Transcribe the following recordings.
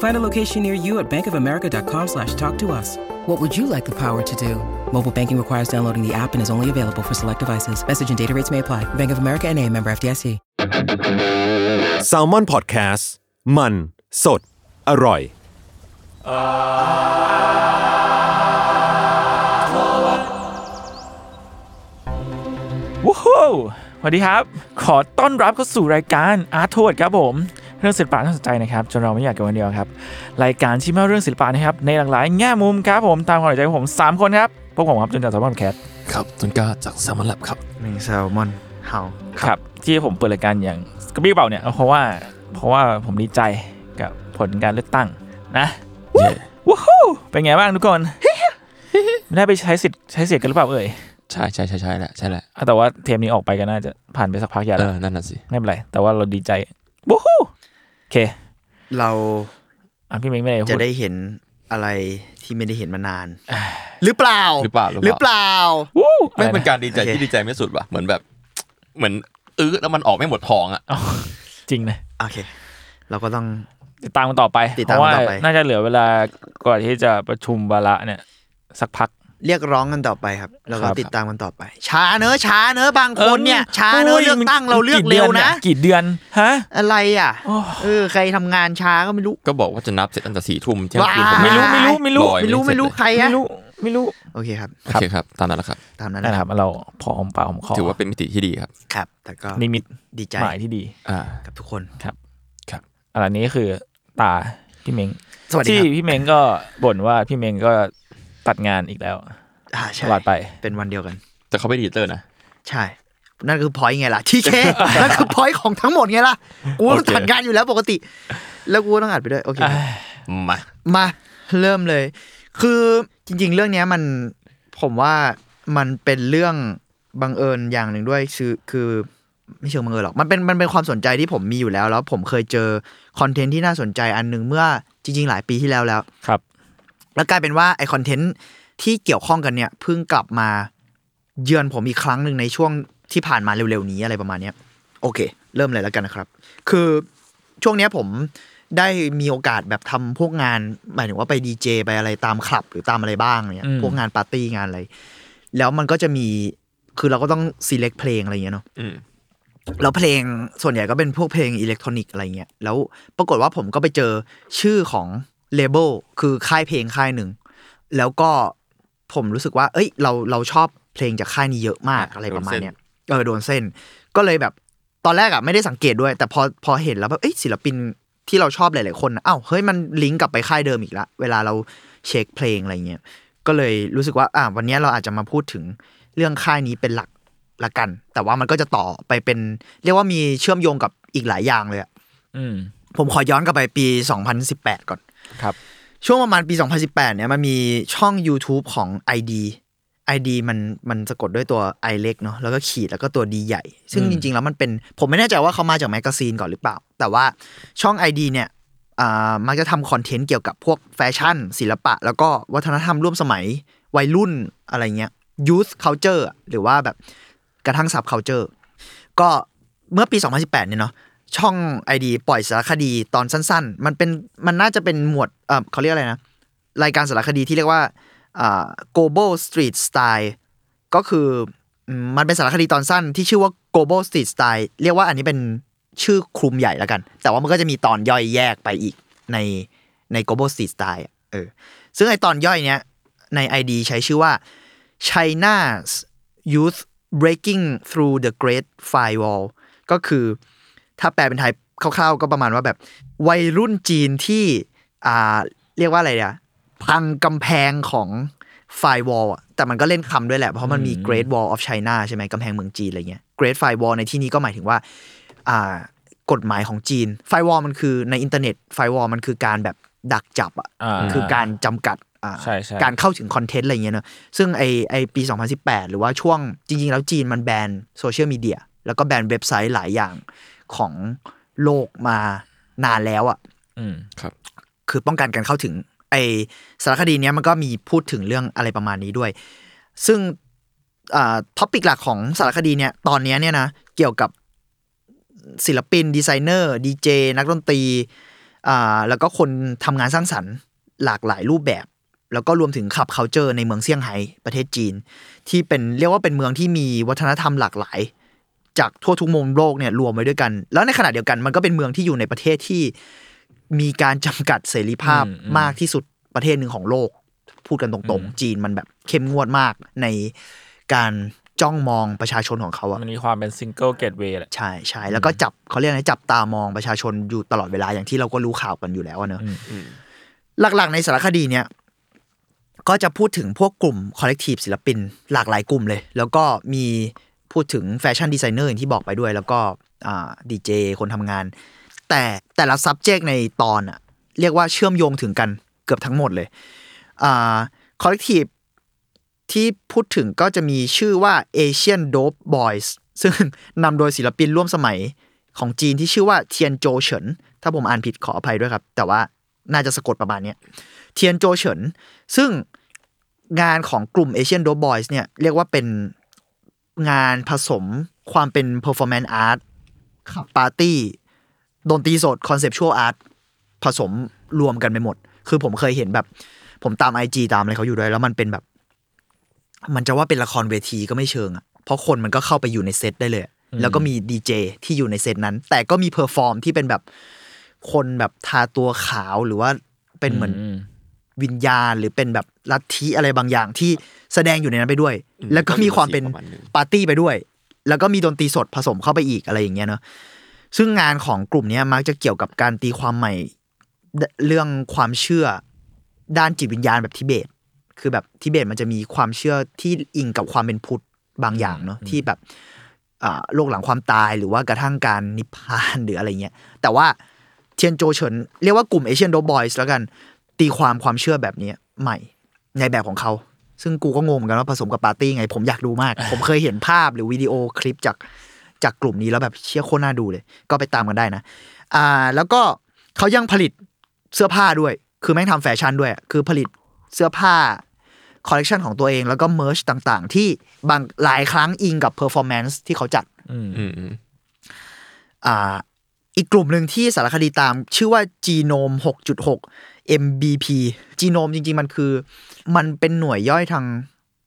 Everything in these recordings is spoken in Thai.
Find a location near you at bankofamerica.com slash talk to us. What would you like the power to do? Mobile banking requires downloading the app and is only available for select devices. Message and data rates may apply. Bank of America and a member FDIC. s a l ม o n PODCAST มัน สด อร่อย ว้าวสวัสดีครับ ขอต้อนรับเข้าสู่รายการอาร์ทวดครับผม เรื่องศิลปะน่าสนใจนะครับจนเราไม่อยากกันวันเดียวครับรายการที่มาเรื่องศิลปะนะครับในหลากหลายแง่มุมครับผมตามความสนใจของผม 3 คนครับพวกผมครับจนจากสมอนแคทครับต้นกล้าจากแซมมอนแลบครับหนึ่งแซลมอนเฮาครับที่ผมเปิดรายการอย่างกระปี้กระเป๋าเนี่ยเพราะว่าเพราะว่าผมดีใจกับผลการเลือกตั้งนะเย้ว้าวเป็นไงบ้างทุกคนได้ไปใช้สิทธิ์ใช้เสียงกันหรือเปล่าเอ่ยใช่ใช่ใช่ใช่แหละใช่แหละอะแต่ว่าเทปนี้ออกไปก็น่าจะผ่านไปสักพักใหญ่เอแล้วอนั่นน่ะสิไม่เป็นไรแต่ว่าเราดีใจวู้ฮู้โอ เค เราอะพี่เม้งไม่ได้พูจะดได้เห็นอะไรที่ไม่ได้เห็นมานาน หรือเปล่า หรือเปล่าหรือเปล่าวู้ไม่เป็นอะไรนะการดีใจโอเค ที่ดีใจไม่สุดว่ะเหมือนแบบ เหมือนอื้อแล้วมันออกไม่หมดท้องอะอ๋อจริงนะโอเค เราก็ต้อง ติดตามกันต่อไปติดเพตามราะว่ากันต่อไป น่าจะเหลือเวลาก่อนที่จะประชุมวาระเนี่ย สักพัก เรียกร้องกันต่อไปครับเราครัก็บติดตามกันต่อไป ช้าเนอะช้าเนอะบางคนเนี่ย ช้าเนอะโยเลือกตั้งเราเลือกกี่เร็วดืนะยกี่เดือนฮะอะไรอะโอ้เออใครทำงานช้าก็ไม่รู้ก็บอกว่าจะนับเสร็จตั้งแต่สี่ทุ่มเที่ยงคืนว้าไม่รู้ไม่รู้ไม่รู้ลอยไม่รู้เสไม่รู้เลยใครอะไม่รู้ไม่รู้โอเคครับโอเคครับ ตามนั้นแหละครับตามนั้นนั่นนะนะคครับรับ เราพอหอมปากหอมคอถือว่าเป็นมิติที่ดีครับครับ แต่ก็นิมิตดีใจหมายที่ดี อ่า กับทุกคนอันนี้คือตาพี่เม้งสวัสดีที่ครับพี่เม้งก็บ่นว่าพี่เม้งก็ ตัดงานอีกแล้วอ่าตใช่ลอดไป เป็นวันเดียวกัน แต่เขาไม่ดีเตอร์นะ ใช่ นั่นคือ point ไงล่ะ ที่เค นั่นคือ point ของทั้งหมดไงล่ะ กูต้องโอเคจัดงานอยู่แล้วปกติ แล้วกูก็ต้องอัดไปด้วย โอเค มา มาเริ่มเลย คือจริง ๆ เรื่องเนี้ยมันผมว่ามันเป็นเรื่องบังเอิญอย่างหนึ่งด้วยคือคือไม่เชิงบังเอิญหรอก มันเป็นมันเป็นความสนใจที่ผมมีอยู่แล้ว แล้วผมเคยเจอ content ที่น่าสนใจอันหนึ่งเมื่อจริง ๆ หลายปีที่แล้วแล้ว ครับ แล้วกลายเป็นว่าไอ content ที่เกี่ยวข้องกันเนี่ยเพิ่งกลับมาเยือนผมอีกครั้งหนึ่งในช่วงที่ผ่านมาเร็วๆนี้อะไรประมาณเนี้ยโอเค เริ่มเลยแล้วกันนะครับ คือช่วงเนี้ยผมได้มีโอกาสแบบทำพวกงานหมายถึงว่าไปดีเจไปอะไรตามคลับหรือตามอะไรบ้างเนี่ยอืมพวกงานปาร์ตี้งานอะไร แล้วมันก็จะมีคือเราก็ต้อง select เพลงอะไรอย่างเงี้ยเนาะอืมแล้วเพลงส่วนใหญ่ก็เป็นพวกเพลงอิเล็กทรอนิกส์อะไรเงี้ยแล้วปรากฏว่าผมก็ไปเจอชื่อของ เลเบลคือค่ายเพลงค่ายหนึ่ง แล้วก็ผมรู้สึกว่า เอ้ย เราเราชอบเพลงจากค่ายนี้เยอะมากอะอะไรประมาณโดนเส้นเนี้ยเออโดนเส้น ก็เลยแบบตอนแรกอะไม่ได้สังเกตด้วย แต่พอพอเห็นแล้วแบบเอ้ยศิลปินที่เราชอบหลายๆคนน่ะอ้าวเฮ้ยมันลิงก์กลับไปค่ายเดิมอีกละเวลาเราเช็คเพลงอะไรเงี้ยก็เลยรู้สึกว่าอะวันนี้เราอาจจะมาพูดถึงเรื่องค่ายนี้เป็นหลักละกัน แต่ว่ามันก็จะต่อไปเป็น เรียกว่ามีเชื่อมโยงกับอีกหลายอย่างเลยอะอืมผมขอย้อนกลับไปปี 2018 ก่อน ครับ ช่วงประมาณปี 2018 เนี่ยมันมีช่อง YouTube ของ ID ID มันมันสะกดด้วยตัว i เล็กเนาะแล้วก็ขีดแล้วก็ตัว D ใหญ่ ซึ่งอืมจริง ๆ แล้วมันเป็นผมไม่แน่ใจว่าเขามาจากแมกกาซีนก่อนหรือเปล่า แต่ว่าช่อง ID เนี่ยอ่ามักจะทำคอนเทนต์เกี่ยวกับพวกแฟชั่น ศิลปะ แล้วก็วัฒนธรรมร่วมสมัยวัยรุ่นอะไรเงี้ย youth culture อะหรือว่าแบบกระทั่ง sub culture ก็เมื่อปี 2018 เนี่ยเนาะ ช่อง ID ปล่อยสารคดีตอนสั้น ๆ มันเป็นมันน่าจะเป็นหมวดเออเขาเรียกอะไรนะ รายการสารคดีที่เรียกว่าอ่า global street style ก็คือมันเป็นสารคดีตอนสั้นที่ชื่อว่า global street style เรียกว่าอันนี้เป็นชื่อคลุมใหญ่แล้วกัน แต่ว่ามันก็จะมีตอนย่อยแยกไปอีกในใน global street style เออซึ่งไอตอนย่อยเนี้ยใน i-D ใช้ชื่อว่า China's youth breaking through the great firewall ก็คือ ถ้าแปลเป็นไทยคร่าวๆก็ประมาณว่าแบบ วัยรุ่นจีนที่อ่าเรียกว่าอะไรเนี่ยพังกำแพงของ firewall แต่มันก็เล่นคำด้วยแหละ เพราะมันมี Great Wall of China ใช่ไหมกำแพงเมืองจีนอะไรเงี้ย Great Firewall ในที่นี้ก็หมายถึงว่าอ่ากฎหมายของจีน firewall มันคือในอินเทอร์เน็ต firewall มันคือการแบบดักจับอะอ่าคือการจำกัดอ่าใช่ใช่การเข้าถึง content อะไรเงี้ยเนอะซึ่งไอไอปี 2018 หรือว่าช่วงจริง ๆ แล้วจีนมันแบนโซเชียลมีเดียแล้วก็แบนเว็บไซต์หลายอย่าง ของโลกมานานแล้วอะอืมคือป้องกันการเข้าถึง ไอสารคดีเนี้ยมันก็มีพูดถึงเรื่องอะไรประมาณนี้ด้วย ซึ่ง topic หลักของสารคดีเนี่ยตอนเนี้ยเนี่ยนะเกี่ยวกับศิลปิน ดีไซเนอร์ ดีเจ นักดนตรีอ่าแล้วก็คนทำงานสร้างสรรค์หลากหลายรูปแบบ แล้วก็รวมถึงขับ c u เจอร์ในเมืองเซี่ยงไฮ้ประเทศจีน ที่เป็นเรียกว่าเป็นเมืองที่มีวัฒนธรรมหลากหลาย จากทั่วทุกมุมโลกเนี่ยรวมไว้ด้วยกัน แล้วในขณะเดียวกันมันก็เป็นเมืองที่อยู่ในประเทศที่มีการจำกัดเสรีภาพอืมอืมมากที่สุดประเทศหนึ่งของโลก พูดกันตรงๆ จีนมันแบบเข้มงวดมากในการจ้องมองประชาชนของเขาอะมันมีความเป็น single gateway แหละใช่ใช่แล้วก็จับเขาเรียกอะไรจับตามองประชาชนอยู่ตลอดเวลาอย่างที่เราก็รู้ข่าวกันอยู่แล้วอะเนอะอืมหลักๆ ในสารคดีเนี่ยก็จะพูดถึงพวกกลุ่ม collective ศิลปินหลากหลายกลุ่มเลย แล้วก็มี พูดถึงแฟชั่นดีไซเนอร์อย่างที่บอกไปด้วย แล้วก็ดีเจคนทำงาน แต่แต่ละ subject ในตอนอะเรียกว่าเชื่อมโยงถึงกันเกือบทั้งหมดเลยcollective ที่พูดถึงก็จะมีชื่อว่า Asian Dope Boys ซึ่งนำโดยศิลปินร่วมสมัยของจีนที่ชื่อว่าเทียนโจเฉิน ถ้าผมอ่านผิดขออภัยด้วยครับ แต่ว่าน่าจะสะกดประมาณนี้เทียนโจเฉิน ซึ่งงานของกลุ่ม Asian Dope Boys เนี่ยเรียกว่าเป็น งานผสมความเป็น performance art club ปาร์ตี้ดนตรีสด conceptual art ผสมรวมกันไปหมด คือผมเคยเห็นแบบ ผมตาม IG ตามอะไรเขาอยู่ด้วย แล้วมันเป็นแบบ มันจะว่าเป็นละครเวทีก็ไม่เชิงอะเพราะคนมันก็เข้าไปอยู่ในเซตได้เลยอะแล้วก็มีดีเจที่อยู่ในเซตนั้น แต่ก็มี perform ที่เป็นแบบคนแบบทาตัวขาวหรือว่าเป็นเหมือนอืม วิญญาณ หรือเป็นแบบลัทธิอะไรบางอย่างที่แสดงอยู่ในนั้นไปด้วย แล้วก็มีความเป็นประมาณหนึ่งปาร์ตี้ไปด้วย แล้วก็มีดนตรีสดผสมเข้าไปอีกอะไรอย่างเงี้ยเนอะซึ่งงานของกลุ่มเนี้ยมักจะเกี่ยวกับการตีความใหม่เดเรื่องความเชื่อด้านจิตวิญญาณแบบทิเบต คือแบบทิเบตมันจะมีความเชื่อที่อิงกับความเป็นพุทธบางอย่างเนอะที่แบบอ่าโลกหลังความตายหรือว่ากระทั่งการนิพพานหรืออะไรเงี้ย แต่ว่าเทียนโจเฉินเรียกว่ากลุ่มเอเชียนโดบอยส์แล้วกัน ตีความความเชื่อแบบนี้ใหม่ในแบบของเขา ซึ่งกูก็งงเหมือนกันว่าผสมกับปาร์ตี้ไง ผมอยากดูมาก ผมเคยเห็นภาพหรือวิดีโอคลิปจากจากกลุ่มนี้แล้วแบบเชี่ยโคตรน่าดูเลย ก็ไปตามกันได้นะอ่าแล้วก็เขายังผลิตเสื้อผ้าด้วย คือแม่งทำแฟชั่นด้วย คือผลิตเสื้อผ้าคอลเลกชันของตัวเองแล้วก็ merch ต่างๆ ที่บางหลายครั้งอิงกับ performance ที่เขาจัดอืมอืมอืมอ่า อีกกลุ่มหนึ่งที่สารคดีตามชื่อว่า Genome 6.6 MBP Genome จริง ๆ มันคือ มันเป็นหน่วยย่อยทาง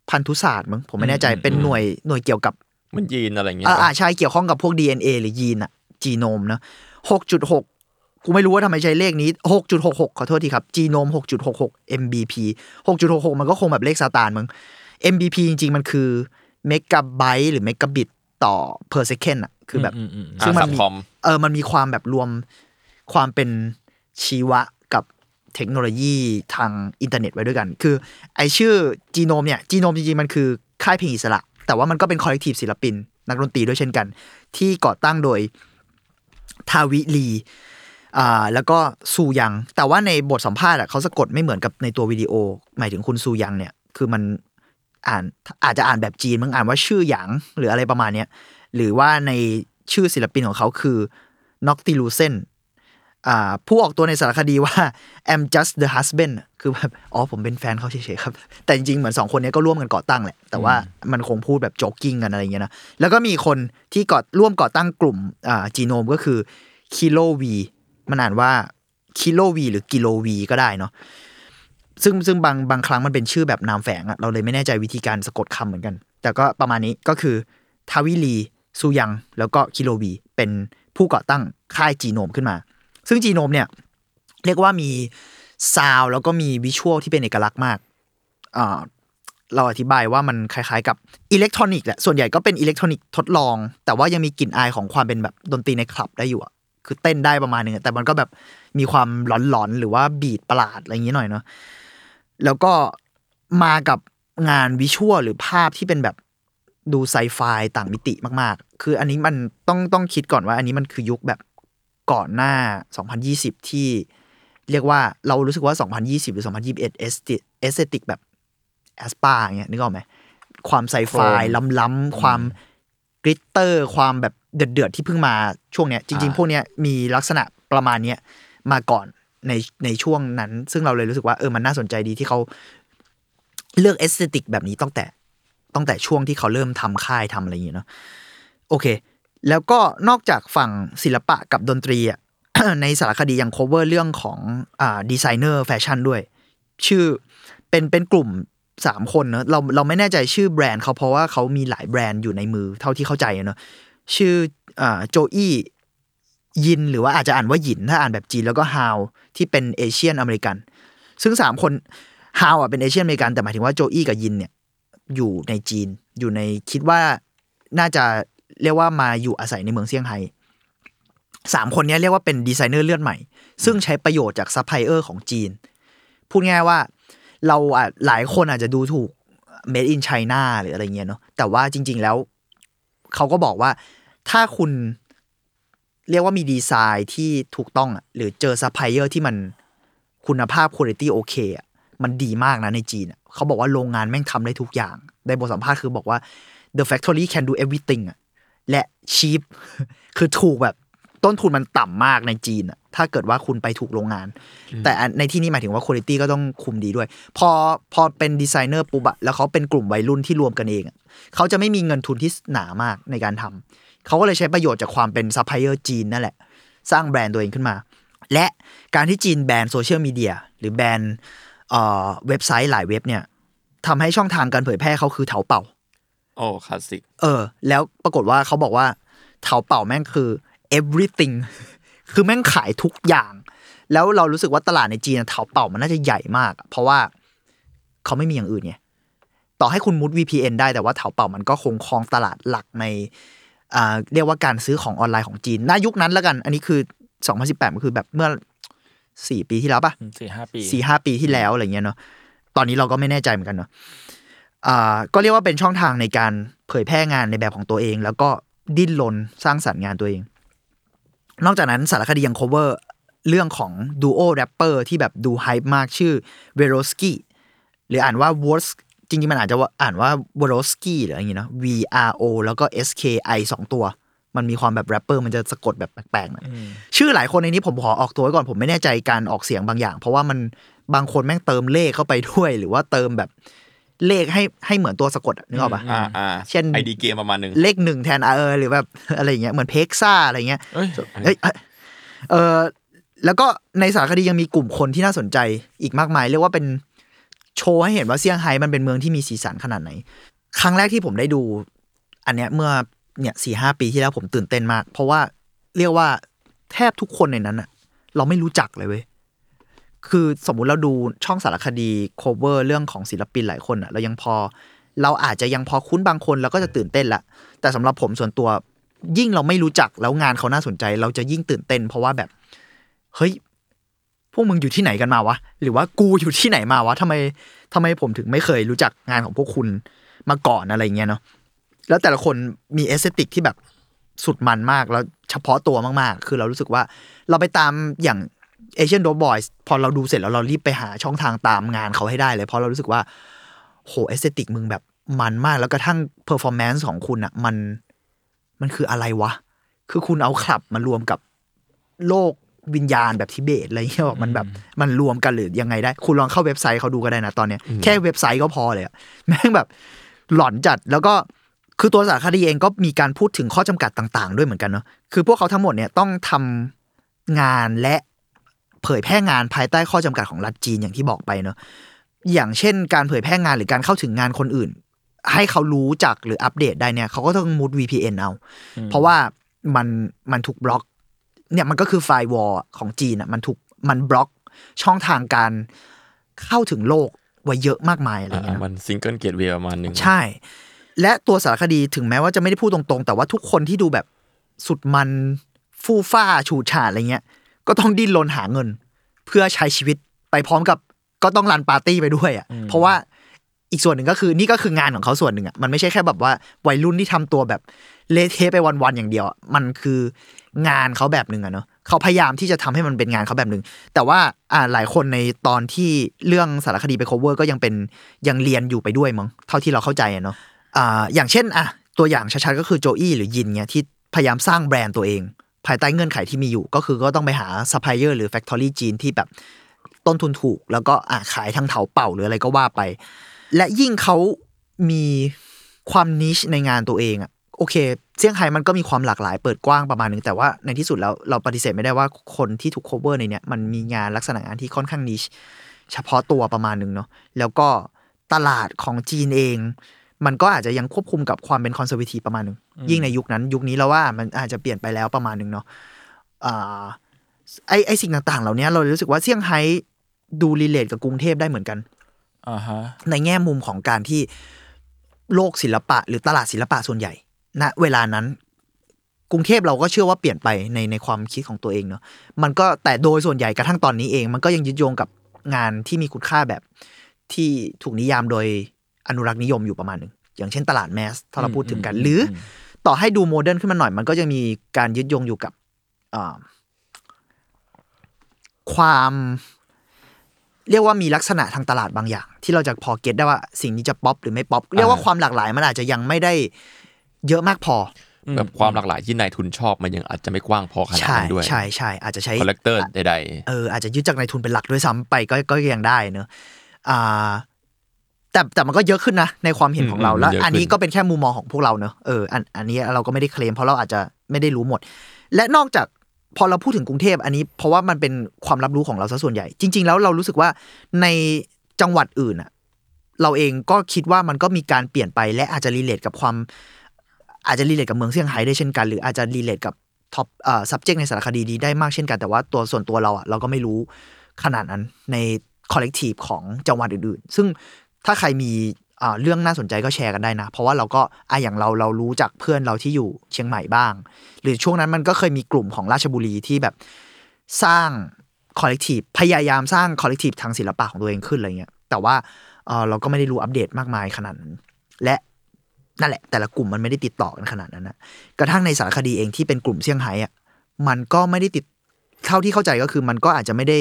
พันธุศาสตร์มั้งผมไม่แน่ใจอืมเป็นหน่วยหน่วยเกี่ยวกับมันยีนอะไรอย่างเงี้ยอ่าอ่าใช่เกี่ยวข้องกับพวก DNA หรือยีนอะ Genome นะ6.6กูไม่รู้ว่าทำไมใช้เลขนี้ 6.66 ขอโทษทีครับ Genome 6.66 MBP 6.66 มันก็คงแบบเลขซาตานมั้ง MBP จริง ๆ มันคือเมกะไบต์หรือเมกะบิตต่อ per second อะ คือแบบอืมอืมอืมซึ่งมันสับมีคอมเออมันมีความแบบรวมความเป็นชีวะกับเทคโนโลยีทางอินเทอร์เน็ตไว้ด้วยกัน คือไอชื่อ Genome เนี่ย Genome จริงๆมันคือค่ายเพลงอิสระ แต่ว่ามันก็เป็น collective ศิลปิน นักดนตรีด้วยเช่นกัน ที่ก่อตั้งโดย Tavi Lee อ่าแล้วก็ซูยัง แต่ว่าในบทสัมภาษณ์อะเขาสะกดไม่เหมือนกับในตัววิดีโอ หมายถึงคุณซูยังเนี่ย คือมันอ่านอาจจะอ่านแบบจีนมึงอ่านว่าชื่อหยางหรืออะไรประมาณเนี้ย หรือว่าในชื่อศิลปินของเขาคือNoctilucents ผู้ออกตัวในสารคดีว่า I'm just the husband คือแบบอ๋อผมเป็นแฟนเขาเฉยๆครับ แต่จริงๆ เหมือนสองคนนี้ก็ร่วมกันก่อตั้งแหละ แต่ว่ามันคงพูดแบบ joking กันอะไรอย่างเงี้ยนะ แล้วก็มีคนที่ก่อร่วมก่อตั้งกลุ่ม Genome ก็คือ Kilo Vee มันอ่านว่าคิโลวีหรือกิโลวีก็ได้เนาะซึ่งซึ่งบางบางครั้งมันเป็นชื่อแบบนามแฝงอะเราเลยไม่แน่ใจวิธีการสะกดคำเหมือนกัน แต่ก็ประมาณนี้ก็คือTavi Lee ซูยัง แล้วก็ Kilo Vee เป็นผู้ก่อตั้งค่าย Genome ขึ้นมา ซึ่ง Genome เนี่ยเรียกว่ามีซาวแล้วก็มีวิชวลที่เป็นเอกลักษณ์มากเราอธิบายว่ามันคล้ายๆ กับอิเล็กทรอนิกส์แหละ ส่วนใหญ่ก็เป็นอิเล็กทรอนิกส์ทดลอง แต่ว่ายังมีกลิ่นอายของความเป็นแบบดนตรีในคลับได้อยู่อะคือเต้นได้ประมาณนึงแต่มันก็แบบมีความหลอนๆ หรือว่า beat ประหลาดอะไรอย่างนี้หน่อยเนาะ แล้วก็มากับงาน visual หรือภาพที่เป็นแบบ ดูไซไฟต่างมิติมากๆ คืออันนี้มันต้องต้องคิดก่อนว่า อันนี้มันคือยุคแบบก่อนหน้า 2020 ที่เรียกว่าเรารู้สึกว่า 2020 หรือ 2021 aesthe- aesthetic แบบ aespa เงี้ยนึกออกไหม ความไซไฟล้ำๆ ความ glitter ความแบบเดือดๆ ที่เพิ่งมาช่วงเนี้ย จริง ๆ พวกเนี้ยมีลักษณะประมาณเนี้ยมาก่อนในในช่วงนั้น ซึ่งเราเลยรู้สึกว่าเออมันน่าสนใจดีที่เขาเลือก aesthetic แบบนี้ตั้งแต่ ตั้งแต่ช่วงที่เขาเริ่มทำค่ายทำอะไรอย่างเงี้ยเนาะโอเค แล้วก็นอกจากฝั่งศิลปะกับดนตรีอะในสารคดียัง cover เรื่องของอ่าดีไซเนอร์แฟชั่นด้วย ชื่อเป็นเป็นกลุ่มสามคนเนอะเราเราไม่แน่ใจชื่อแบรนด์เขาเพราะว่าเขามีหลายแบรนด์อยู่ในมือเท่าที่เข้าใจเนอะชื่ออ่าโจอี้ยินหรือว่าอาจจะอ่านว่าหยินถ้าอ่านแบบจีนแล้วก็ฮาวที่เป็น Asian American ซึ่งสามคนฮาวอะเป็น Asian American แต่หมายถึงว่าโจอี้กับยินเนี่ย อยู่ในจีน อยู่ในคิดว่าน่าจะเรียกว่ามาอยู่อาศัยในเมืองเซี่ยงไฮ้สามคนนี้เรียกว่าเป็นดีไซเนอร์เลือดใหม่ ซึ่งใช้ประโยชน์จากซัพพลายเออร์ของจีน พูดง่ายว่าเราอะหลายคนอาจจะดูถูก made in China หรืออะไรเงี้ยเนาะแต่ว่าจริง ๆ แล้วเขาก็บอกว่าถ้าคุณเรียกว่ามีดีไซน์ที่ถูกต้องอะหรือเจอซัพพลายเออร์ที่มันคุณภาพคุณภาพโอเคอะมันดีมากนะในจีนอะ เขาบอกว่าโรงงานแม่งทำได้ทุกอย่าง ในบทสัมภาษณ์คือบอกว่า the factory can do everything อะและ cheap คือถูกแบบต้นทุนมันต่ำมากในจีนอะถ้าเกิดว่าคุณไปถูกโรงงาน แต่อันในที่นี้หมายถึงว่าคุณภาพก็ต้องคุมดีด้วย พอพอเป็นดีไซเนอร์ปุ๊บอะแล้วเขาเป็นกลุ่มวัยรุ่นที่รวมกันเองอะเขาจะไม่มีเงินทุนที่หนามากในการทำเขาก็เลยใช้ประโยชน์จากความเป็นซัพพลายเออร์จีนนั่นแหละ สร้างแบรนด์ตัวเองขึ้นมา และการที่จีนแบนโซเชียลมีเดียหรือแบน เอ่อเว็บไซต์หลายเว็บเนี่ยทำให้ช่องทางการเผยแพร่เขาคือเถาเป่าโอ้คลาสสิกเออ แล้วปรากฏว่าเขาบอกว่าเถาเป่าแม่งคือ everything คือแม่งขายทุกอย่าง แล้วเรารู้สึกว่าตลาดในจีนอะเถาเป่ามันน่าจะใหญ่มาก เพราะว่าเขาไม่มีอย่างอื่นไงต่อให้คุณมุด VPN ได้แต่ว่าเถาเป่ามันก็คงครองตลาดหลักในอ่าเรียกว่าการซื้อของออนไลน์ของจีนณยุคนั้นแล้วกัน อันนี้คือ 2018 มันคือแบบเมื่อ สี่ปีที่แล้วปะสี่ห้าปีสี่ห้าปีที่แล้วอะไรเงี้ยเนาะตอนนี้เราก็ไม่แน่ใจเหมือนกันเนาะอ่าก็เรียกว่าเป็นช่องทางในการเผยแพร่งานในแบบของตัวเอง แล้วก็ดิ้นรนสร้างสรรค์งานตัวเอง นอกจากนั้นสารคดียัง cover เรื่องของ duo rapper ที่แบบดู hype มากชื่อเวโรสกี้หรืออ่านว่าวอสจริงๆ มันอาจจะว่าอ่านว่าวอรสกี้หรืออะไรอย่างงี้เนาะ V R O แล้วก็ S K I สองตัว มันมีความแบบแรปเปอร์มันจะสะกดแบบแปลกๆหน่อยชื่อหลายคนในนี้ผมขอออกตัวไว้ก่อนผมไม่แน่ใจการออกเสียงบางอย่าง เพราะว่ามันบางคนแม่งเติมเลขเข้าไปด้วย หรือว่าเติมแบบเลขให้ให้เหมือนตัวสะกดอะนึกออกปะอ่าอ่าเช่นไอดีเกมประมาณหนึ่งเลขหนึ่งแทนเออหรือแบบอะไรอย่างเงี้ยเหมือนเพกซ่าอะไรเงี้ยเอ้ยเอ้ยเอ้ยเออแล้วก็ในสารคดียังมีกลุ่มคนที่น่าสนใจอีกมากมาย เรียกว่าเป็นโชว์ให้เห็นว่าเซี่ยงไฮ้มันเป็นเมืองที่มีสีสันขนาดไหน ครั้งแรกที่ผมได้ดู อันเนี้ยเมื่อ เนี่ยสี่ห้าปีที่แล้วผมตื่นเต้นมาก เพราะว่าเรียกว่าแทบทุกคนในนั้นอะเราไม่รู้จักเลยเว้ยคือสมมุติเราดูช่องสารคดี cover เรื่องของศิลปินหลายคนอะเรายังพอ เราอาจจะยังพอคุ้นบางคนเราก็จะตื่นเต้นละแต่สำหรับผมส่วนตัวยิ่งเราไม่รู้จักแล้วงานเขาน่าสนใจ เราจะยิ่งตื่นเต้น เพราะว่าแบบเฮ้ยพวกมึงอยู่ที่ไหนกันมาวะ หรือว่ากูอยู่ที่ไหนมาวะทำไมทำไมผมถึงไม่เคยรู้จักงานของพวกคุณมาก่อนอะไรเงี้ยเนาะ แล้วแต่ละคนมี aesthetic ที่แบบสุดมันมากแล้วเฉพาะตัวมากๆ คือเรารู้สึกว่าเราไปตามอย่าง Asian Dope Boys พอเราดูเสร็จแล้วเรารีบไปหาช่องทางตามงานเขาให้ได้เลยเพราะเรารู้สึกว่า โห aesthetic มึงแบบมันมากแล้วกระทั่ง performance ของคุณอะมันมันคืออะไรวะ คือคุณเอาคลับมารวมกับโลกวิญญาณแบบทิเบตอะไรเงี้ยมันแบบมันรวมกันได้ยังไงได้ คุณลองเข้าเว็บไซต์เขาดูก็ได้นะตอนเนี้ยแค่เว็บไซต์ก็พอเลยอะแม่งแบบหลอนจัดแล้วก็ คือตัวสารคดีเองก็มีการพูดถึงข้อจำกัดต่าง ๆ ด้วยเหมือนกันเนาะคือพวกเขาทั้งหมดเนี่ยต้องทำงานและเผยแพร่งานภายใต้ข้อจำกัดของรัฐจีนอย่างที่บอกไปเนาะอย่างเช่น การเผยแพร่งานหรือการเข้าถึงงานคนอื่น ให้เขารู้จักหรืออัปเดตได้เนี่ยเขาก็ต้องมุด VPN เอา เพราะว่ามันมันถูกบล็อก เนี่ยมันก็คือไฟวอลของจีนอะมันถูกมันบล็อกช่องทางการเข้าถึงโลกไว้เยอะมากมายอะไรอ่าเงี้ยมัน single gateway ประมาณหนึ่งใช่ และตัวสารคดีถึงแม้ว่าจะไม่ได้พูดตรงๆ แต่ว่าทุกคนที่ดูแบบสุดมันฟู่ฟ้าฉูดฉาดอะไรเงี้ย ก็ต้องดิ้นรนหาเงิน เพื่อใช้ชีวิตไปพร้อมกับก็ต้อง run ปาร์ตี้ไปด้วยอะ เพราะว่าอีกส่วนหนึ่งก็คือนี่ก็คืองานของเขาส่วนหนึ่งอะมันไม่ใช่แค่แบบว่าวัยรุ่นที่ทำตัวแบบเละเทะไปวันๆอย่างเดียวอะมันคืองานเขาแบบหนึ่งอะเนาะเขาพยายามที่จะทำให้มันเป็นงานเขาแบบหนึ่งแต่ว่าอ่าหลายคนในตอนที่เรื่องสารคดีไป cover ก็ยังเป็นยังเรียนอยู่ไปด้วยมั้งเท่าที่เราเข้าใจอะเนาะ อ่าอย่างเช่นอะตัวอย่างชัดๆก็คือโจอี้หรือยินเนี่ยที่พยายามสร้างแบรนด์ตัวเอง ภายใต้เงื่อนไขที่มีอยู่ ก็คือก็ต้องไปหาซัพพลายเออร์หรือ factory จีนที่แบบต้นทุนถูก แล้วก็อะขายทางเถาเป่าหรืออะไรก็ว่าไป และยิ่งเขามีความ niche ในงานตัวเองอะโอเคเซี่ยงไฮ้มันก็มีความหลากหลายเปิดกว้างประมาณนึงแต่ว่าในที่สุดแล้วเราปฏิเสธไม่ได้ว่าคนที่ถูก cover ในเนี้ยมันมีงานลักษณะงานที่ค่อนข้างนิชเฉพาะตัวประมาณนึงเนาะแล้วก็ตลาดของจีนเอง มันก็อาจจะยังควบคุมกับความเป็นคอนเซอร์วทีประมาณนึงยิ่งในยุคนั้นยุคนี้เราว่ามันอาจจะเปลี่ยนไปแล้วประมาณนึงเนาะอ่าไอไอสิ่งต่าง ๆ เหล่านี้เรารู้สึกว่าเซี่ยงไฮ้ดูรีเลทกับกรุงเทพได้เหมือนกันอ่าฮะในแง่มุมของการที่โลกศิลปะ หรือตลาดศิลปะส่วนใหญ่ณเวลานั้น กรุงเทพเราก็เชื่อว่าเปลี่ยนไปในในความคิดของตัวเองเนาะมันก็แต่โดยส่วนใหญ่กระทั่งตอนนี้เอง มันก็ยังยึดโยงกับงานที่มีคุณค่าแบบที่ถูกนิยามโดย อนุรักษ์นิยมอยู่ประมาณหนึ่งอย่างเช่นตลาด mass ถ้าเราพูดถึงกัน หรือต่อให้ดู modern ขึ้นมาหน่อย มันก็จะมีการยึดโยงอยู่กับอ่าความเรียกว่ามีลักษณะทางตลาดบางอย่าง ที่เราจะพอ get ได้ว่าสิ่งนี้จะป๊อปหรือไม่ป๊อปเรียกว่าความหลากหลายมันอาจจะยังไม่ได้เยอะมากพอแบบความหลากหลายที่นายทุนชอบมันยังอาจจะไม่กว้างพอขนาดใช่นั้นด้วยใช่ใช่อาจจะใช้ collector ใดเอออาจจะยึดจากในทุนเป็นหลักด้วยซ้ำไปก็ก็ยังได้เนอะอ่า แต่แต่มันก็เยอะขึ้นนะในความเห็นของเราอืมแล้วเยอะขึ้นอันนี้ก็เป็นแค่มุมมองของพวกเราเนอะเอออันอันนี้เราก็ไม่ได้เคลมเพราะเราอาจจะไม่ได้รู้หมด และนอกจากพอเราพูดถึงกรุงเทพอันนี้เพราะว่ามันเป็นความรับรู้ของเราซะส่วนใหญ่ จริง ๆ แล้วเรารู้สึกว่าในจังหวัดอื่นอะเราเองก็คิดว่ามันก็มีการเปลี่ยนไป และอาจจะ relate กับความ อาจจะ relate กับเมืองเซี่ยงไฮ้ได้เช่นกัน หรืออาจจะ relate กับ top เอ่อ subject ในสารคดีนี้ได้มากเช่นกันแต่ว่าตัวส่วนตัวเราอะเราก็ไม่รู้ขนาดนั้นใน collective ของจังหวัดอื่นๆ ซึ่ง ถ้าใครมีเรื่องน่าสนใจก็แชร์กันได้นะ เพราะว่าเราก็อะอย่างเราเรารู้จากเพื่อนเราที่อยู่เชียงใหม่บ้าง หรือช่วงนั้นมันก็เคยมีกลุ่มของราชบุรีที่แบบสร้าง collective พยายามสร้าง collective ทางศิลปะของตัวเองขึ้นอะไรเงี้ยแต่ว่าเออเราก็ไม่ได้รู้อัปเดตมากมายขนาดนั้นและนั่นแหละ แต่ละกลุ่มมันไม่ได้ติดต่อกันขนาดนั้นนะกระทั่งในสารคดีเองที่เป็นกลุ่มเซี่ยงไฮ้อะมันก็ไม่ได้ติดเท่าที่เข้าใจก็คือมันก็อาจจะไม่ได้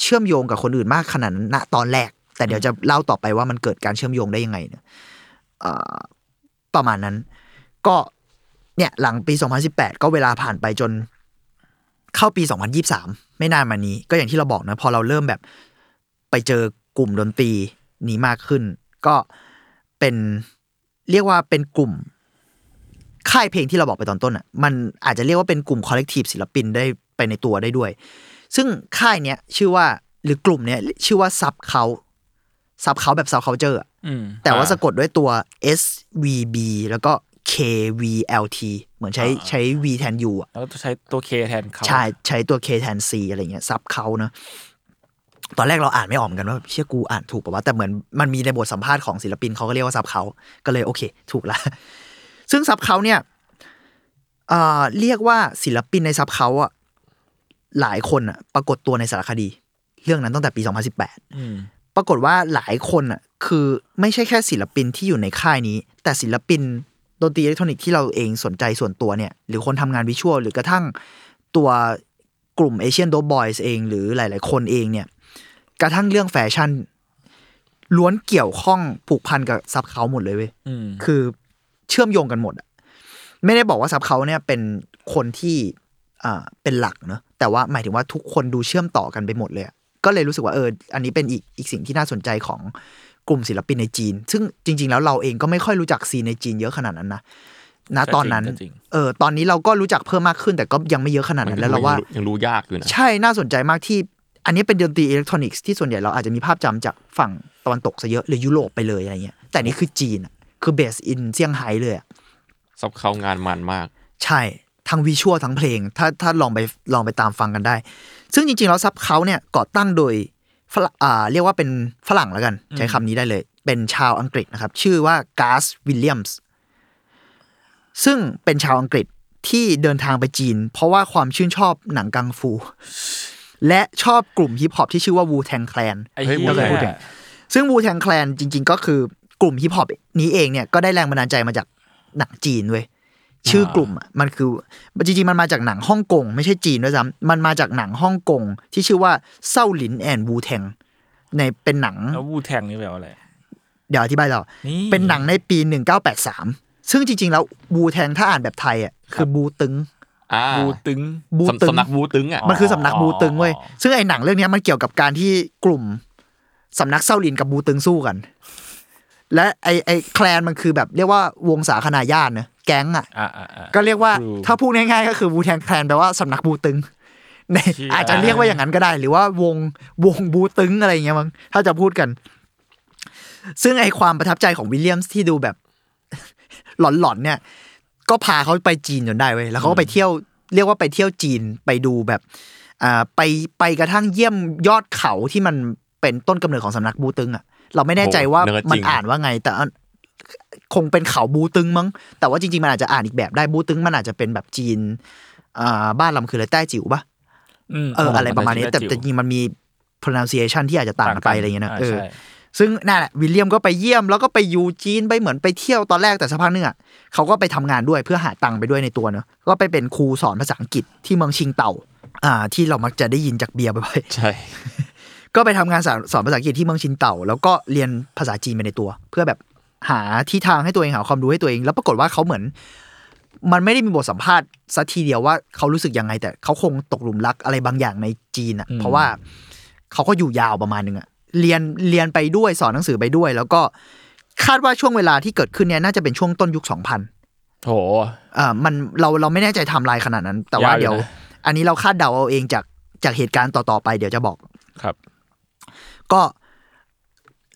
เชื่อมโยงกับคนอื่นมากขนาดนั้นณตอนแรก แต่เดี๋ยวจะเล่าต่อไปว่ามันเกิดการเชื่อมโยงได้ยังไงเนี่ยเอ่อประมาณนั้น ก็เนี่ยหลังปี 2018 ก็เวลาผ่านไปจนเข้าปี 2023 ไม่นานมานี้ ก็อย่างที่เราบอกนะ พอเราเริ่มแบบไปเจอกลุ่มดนตรีนี้มากขึ้น ก็เป็นเรียกว่าเป็นกลุ่มค่ายเพลงที่เราบอกไปตอนต้นอะมันอาจจะเรียกว่าเป็นกลุ่ม collective ศิลปินได้ไปในตัวได้ด้วย ซึ่งค่ายเนี้ยชื่อว่าหรือกลุ่มเนี้ยชื่อว่า SVBKVLT SVBKVLT แบบ subcultureอืมแต่ว่าอ่าสะกดด้วยตัว S V B แล้วก็ K V L T เหมือนใช้ใช้ V แทน U อะแล้วก็ใช้ตัวเคแทนเขาใช่ใช้ตัว K แทน C อะไรเงี้ยซับเขาเนอะตอนแรกเราอ่านไม่ออกเหมือนกันว่าเชื่อกูอ่านถูกป่าวว่าแต่เหมือนมันมีในบทสัมภาษณ์ของศิลปินเขาก็เรียกว่าซับเขาก็เลยโอเค ถูกละซึ่งซับเขาเนี่ยเอ่อเรียกว่าศิลปินในซับเขาอะหลายคนอะปรากฏตัวในสารคดี เรื่องนั้นตั้งแต่ปี 2018อืม ปรากฏว่าหลายคนอะคือไม่ใช่แค่ศิลปินที่อยู่ในค่ายนี้ แต่ศิลปินดนตรีอิเล็กทรอนิกส์ที่เราเองสนใจส่วนตัวเนี่ยหรือคนทำงานวิชวลหรือกระทั่งตัวกลุ่มเอเชียนโดบอยส์เอง หรือหลาย ๆ คนเองเนี่ยกระทั่งเรื่องแฟชั่น ล้วนเกี่ยวข้องผูกพันกับซับเขาหมดเลยเว้ยอืมคือเชื่อมโยงกันหมดอะไม่ได้บอกว่าซับเขาเนี่ยเป็นคนที่อ่าเป็นหลักเนอะแต่ว่าหมายถึงว่าทุกคนดูเชื่อมต่อกันไปหมดเลยอะ ก็เลยรู้สึกว่าเอออันนี้เป็นอีกอีกสิ่งที่น่าสนใจของกลุ่มศิลปินในจีน ซึ่งจริง ๆ แล้วเราเองก็ไม่ค่อยรู้จัก scene ในจีนเยอะขนาดนั้นนะณตอนนั้นก็จริงเออตอนนี้เราก็รู้จักเพิ่มมากขึ้น แต่ก็ยังไม่เยอะขนาดๆนั้นแล้วเราว่ายังรู้ยากอยู่นะใช่น่าสนใจมากที่ อันนี้เป็นดนตรีอิเล็กทรอนิกส์ที่ส่วนใหญ่เราอาจจะมีภาพจำจากฝั่งตะวันตกซะเยอะหรือยุโรปไปเลยอะไรเงี้ยแต่นี่คือจีนอะคือ based in เซี่ยงไฮ้เลยอะ SVBKVLT งานมันมาก ใช่ทั้ง visual ทั้งเพลง ถ้าถ้าลองไปลองไปตามฟังกันได้ ซึ่งจริงๆแล้ว SVBKVLT เนี่ยก่อตั้งโดยฝรั่งอ่าเรียกว่าเป็นฝรั่งแล้วกัน ใช้คำนี้ได้เลย เป็นชาวอังกฤษนะครับ ชื่อว่า Gareth Williams ซึ่งเป็นชาวอังกฤษที่เดินทางไปจีน เพราะว่าความชื่นชอบหนังกังฟู และชอบกลุ่มฮิปฮอปที่ชื่อว่า Wu-Tang Clan ไอ้เฮ้ยเหี้ยพูดเลยพูดเลยซึ่งวูแทงแคลนจริง ๆ ก็คือกลุ่มฮิปฮอปนี้เองเนี่ยก็ได้แรงบันดาลใจมาจากหนังจีนเว้ย ชื่อกลุ่มอะมันคือจริงๆมันมาจากหนังฮ่องกงไม่ใช่จีนด้วยซ้ำมันมาจากหนังฮ่องกงที่ชื่อว่าเซาหลินแอนวูแทงในเป็นหนังแล้ววูแทงนี่แปลว่าอะไรเดี๋ยวอธิบายต่อนี่เป็นหนังในปี1983ซึ่งจริงๆแล้วบูแทงถ้าอ่านแบบไทยอะคือบูตึงอ่าบูตึงบูสำตึงสำนักบูตึงอะมันคือสำนักบูตึงเว้ยอ๋อซึ่งไอ้หนังเรื่องเนี้ยมันเกี่ยวกับการที่กลุ่มสำนักเซาหลินกับบูตึงสู้กัน และไอ้ไอ้แคลนมันคือแบบเรียกว่าวงสาคนาญาติเนอะ แก๊งอะอ่าอ่าอ่าก็เรียกว่า True ถ้าพูดง่ายๆก็คือบูแทงแคลนแปลว่าสำนักบูตึงในเชี่ยอาจจะเรียกว่าอย่างนั้นก็ได้ หรือว่าวงวงบูตึงอะไรอย่างเงี้ยมั้งถ้าจะพูดกัน ซึ่งไอความประทับใจของวิลเลียมส์ที่ดูแบบ หลอนๆเนี่ย ก็พาเขาไปจีนจนได้เว้ยแล้วเขาก็ไปเที่ยวเรียกว่าไปเที่ยวจีนไปดูแบบอ่าไปไปกระทั่งเยี่ยมยอดเขาที่มันเป็นต้นกำเนิดของสำนักบูตึงอะเราไม่แน่ใจว่าโหเนิร์ดมัจรินงอ่านว่าไง แต่อัน คงเป็นเขาบูตึงมั้ง แต่ว่าจริงๆ มันอาจจะอ่านอีกแบบได้บูตึงมันอาจจะเป็นแบบจีนอ่าบ้านลำคืออะไรแต้จิ๋วปะมเอออะไรประมาณนี้แต่จิ๋วแต่จริงๆมันมี pronunciation ที่อาจจะต่างกันไปอะไรอย่างเงี้ยนะาเออใช่ซึ่งนั่นแหละวิลเลียมก็ไปเยี่ยมแล้วก็ไปอยู่จีนไปเหมือนไปเที่ยวตอนแรกแต่สักพักหนึงอะเขาก็ไปทำงานด้วยเพื่อหาตังค์ไปด้วยในตัวเนอะก็ไปเป็นครูสอนภาษาอังกฤษที่เมืองชิงเต่า อ่า ที่เรามักจะได้ยินจากเบียร์บ่อยใช่ๆก็ไปทำงานสอนสอนภาษาอังกฤษที่เมืองชิงเต่า แล้วก็เรียนภาษาจีนไปในตัว เพื่อแบบ หาที่ทางให้ตัวเองหาความรู้ให้ตัวเอง แล้วปรากฏว่าเขาเหมือน มันไม่ได้มีบทสัมภาษณ์สักทีเดียวว่าเขารู้สึกยังไง แต่เขาคงตกหลุมรักอะไรบางอย่างในจีนอะ เพราะว่าเขาก็อยู่ยาวประมาณนึงอะเรียนเรียนไปด้วยสอนหนังสือไปด้วย แล้วก็คาดว่าช่วงเวลาที่เกิดขึ้นเนี่ยน่าจะเป็นช่วงต้นยุค2000โหอ่ามันเราเราไม่แน่ใจไทม์ไลน์ขนาดนั้น แต่ว่ายาวอยู่เดี๋ยวนะอันนี้เราคาดเดาเอาเองจากจากเหตุการณ์ต่อๆไปเดี๋ยวจะบอกครับ ก็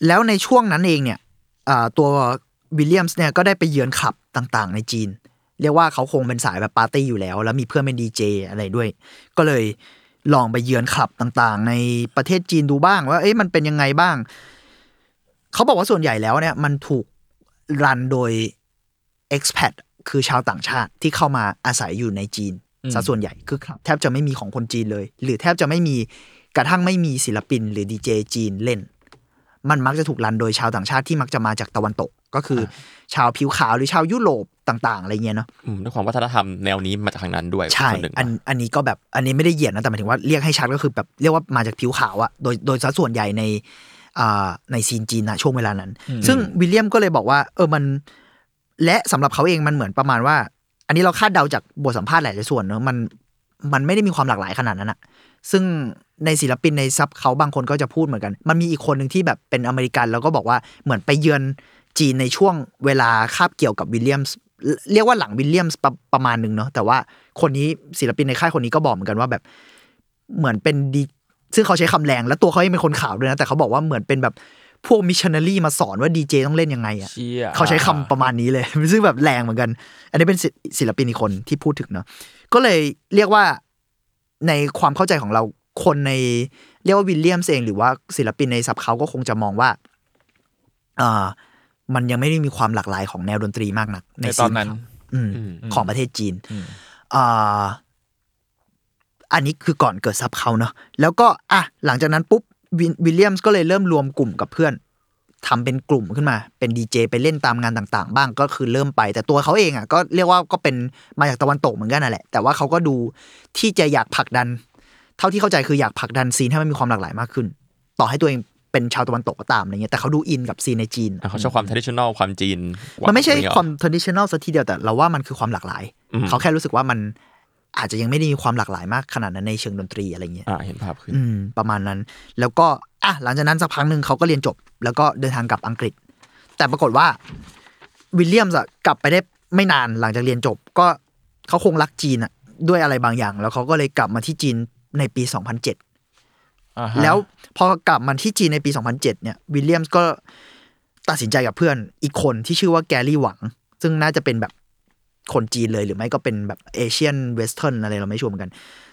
แล้วในช่วงนั้นเองเนี่ยอ่า ตัววิลเลียมส์เนี่ยก็ได้ไปเยือนคลับต่างๆ ในจีน เรียกว่าเขาคงเป็นสายแบบปาร์ตี้อยู่แล้ว แล้วมีเพื่อนเป็นดีเจอะไรด้วย ก็เลยลองไปเยือนคลับต่างๆ ในประเทศจีนดูบ้างว่าเอ๊ะมันเป็นยังไงบ้าง เขาบอกว่าส่วนใหญ่แล้วเนี่ยมันถูกรันโดย expat คือชาวต่างชาติที่เข้ามาอาศัยอยู่ในจีนอืมซะส่วนใหญ่คือครับแทบจะไม่มีของคนจีนเลย หรือแทบจะไม่มีกระทั่งไม่มีศิลปินหรือดีเจจีนเล่น มันมักจะถูกรันโดยชาวต่างชาติที่มักจะมาจากตะวันตก ก็คืออชาวผิวขาวหรือชาวยุโรปต่าง ๆ อะไรเงี้ยเนาะอืมด้วยความวัฒนธรรมแนวนี้มาจากทางนั้นด้วยใช่ส่วนหนึ่งอันอันนี้ก็แบบอันนี้ไม่ได้เหยียดนะแต่หมายถึงว่าเรียกให้ชัดก็คือแบบเรียกว่ามาจากผิวขาวอะโดยโดยสัดส่วนใหญ่ในอ่าใน scene จีนนะช่วงเวลานั้น ซึ่งวิลเลียมก็เลยบอกว่า เออมัน และสำหรับเขาเองมันเหมือนประมาณว่า อันนี้เราคาดเดาจากบทสัมภาษณ์หลายๆส่วนเนอะมันมันไม่ได้มีความหลากหลายขนาดนั้นอะซึ่ง ในศิลปินใน SVBKVLT บางคนก็จะพูดเหมือนกัน มันมีอีกคนหนึ่งที่แบบเป็นอเมริกันแล้วก็บอกว่าเหมือนไปเยือนจีนในช่วงเวลาคาบเกี่ยวกับวิลเลียมส์เรียกว่าหลังวิลเลียมส์ประประมาณหนึ่งเนาะแต่ว่าคนนี้ศิลปินในค่ายคนนี้ก็บอกเหมือนกันว่าแบบเหมือนเป็นดีซึ่งเขาใช้คำแรงแล้วตัวเขาเองเป็นคนขาวด้วยนะ แต่เขาบอกว่าเหมือนเป็นแบบพวกมิชชันนารีมาสอนว่าดีเจต้องเล่นยังไงอะเชี่ยเขาใช้คำประมาณนี้เลย ซึ่งแบบแรงเหมือนกัน อันนี้เป็นศิศิลปินอีกคนที่พูดถึงเนาะก็เลยเรียกว่าในความเข้าใจของเรา คนในเรียกว่าวิลเลียมส์เองหรือว่าศิลปินใน SVBKVLT ก็คงจะมองว่าอ่ามันยังไม่ได้มีความหลากหลายของแนวดนตรีมากนัก ในในตอนนั้น scene อืมอืมของประเทศจีนอืมอ่าอันนี้คือก่อนเกิดซับเขาเนาะแล้วก็อะหลังจากนั้นปุ๊บวินวิลเลียมส์ก็เลยเริ่มรวมกลุ่มกับเพื่อนทำเป็นกลุ่มขึ้นมา เป็นดีเจไปเล่นตามงานต่างๆ บ้างก็คือเริ่มไป แต่ตัวเขาเองอะก็เรียกว่าก็เป็นมาจากตะวันตกเหมือนกันนั่นแหละ แต่ว่าเขาก็ดูที่จะอยากผลักดัน เท่าที่เข้าใจคืออยากผลักดันซีนให้มันมีความหลากหลายมากขึ้น ต่อให้ตัวเองเป็นชาวตะวันตกก็ตามอะไรเงี้ยแต่เขาดูอินกับซีนในจีนอะเขาชอบความ traditional ความจีน มันไม่ใช่อย่งเงี้ยความ traditional สักทีเดียวแต่เราว่ามันคือความหลากหลายอืมเขาแค่รู้สึกว่ามันอาจจะยังไม่ได้มีความหลากหลายมากขนาดนั้นในเชิงดนตรีอะไรเงี้ยอ่าเห็นภาพขึ้นอืมประมาณนั้น แล้วก็อะหลังจากนั้นสักพักหนึ่งเขาก็เรียนจบ แล้วก็เดินทางกลับอังกฤษ แต่ปรากฏว่าวิลเลียมส์อะกลับไปได้ไม่นานหลังจากเรียนจบก็เขาคงรักจีนอะด้วยอะไรบางอย่าง แล้วเขาก็เลยกลับมาที่จีน ในปี 2007อ่าฮะแล้วพอกลับมาที่จีนในปี 2007 เนี่ยวิลเลียมส์ก็ตัดสินใจกับเพื่อนอีกคนที่ชื่อว่า Gary Wang ซึ่งน่าจะเป็นแบบคนจีนเลยหรือไม่ก็เป็นแบบ Asian Western อะไรเราไม่ sure เหมือนกัน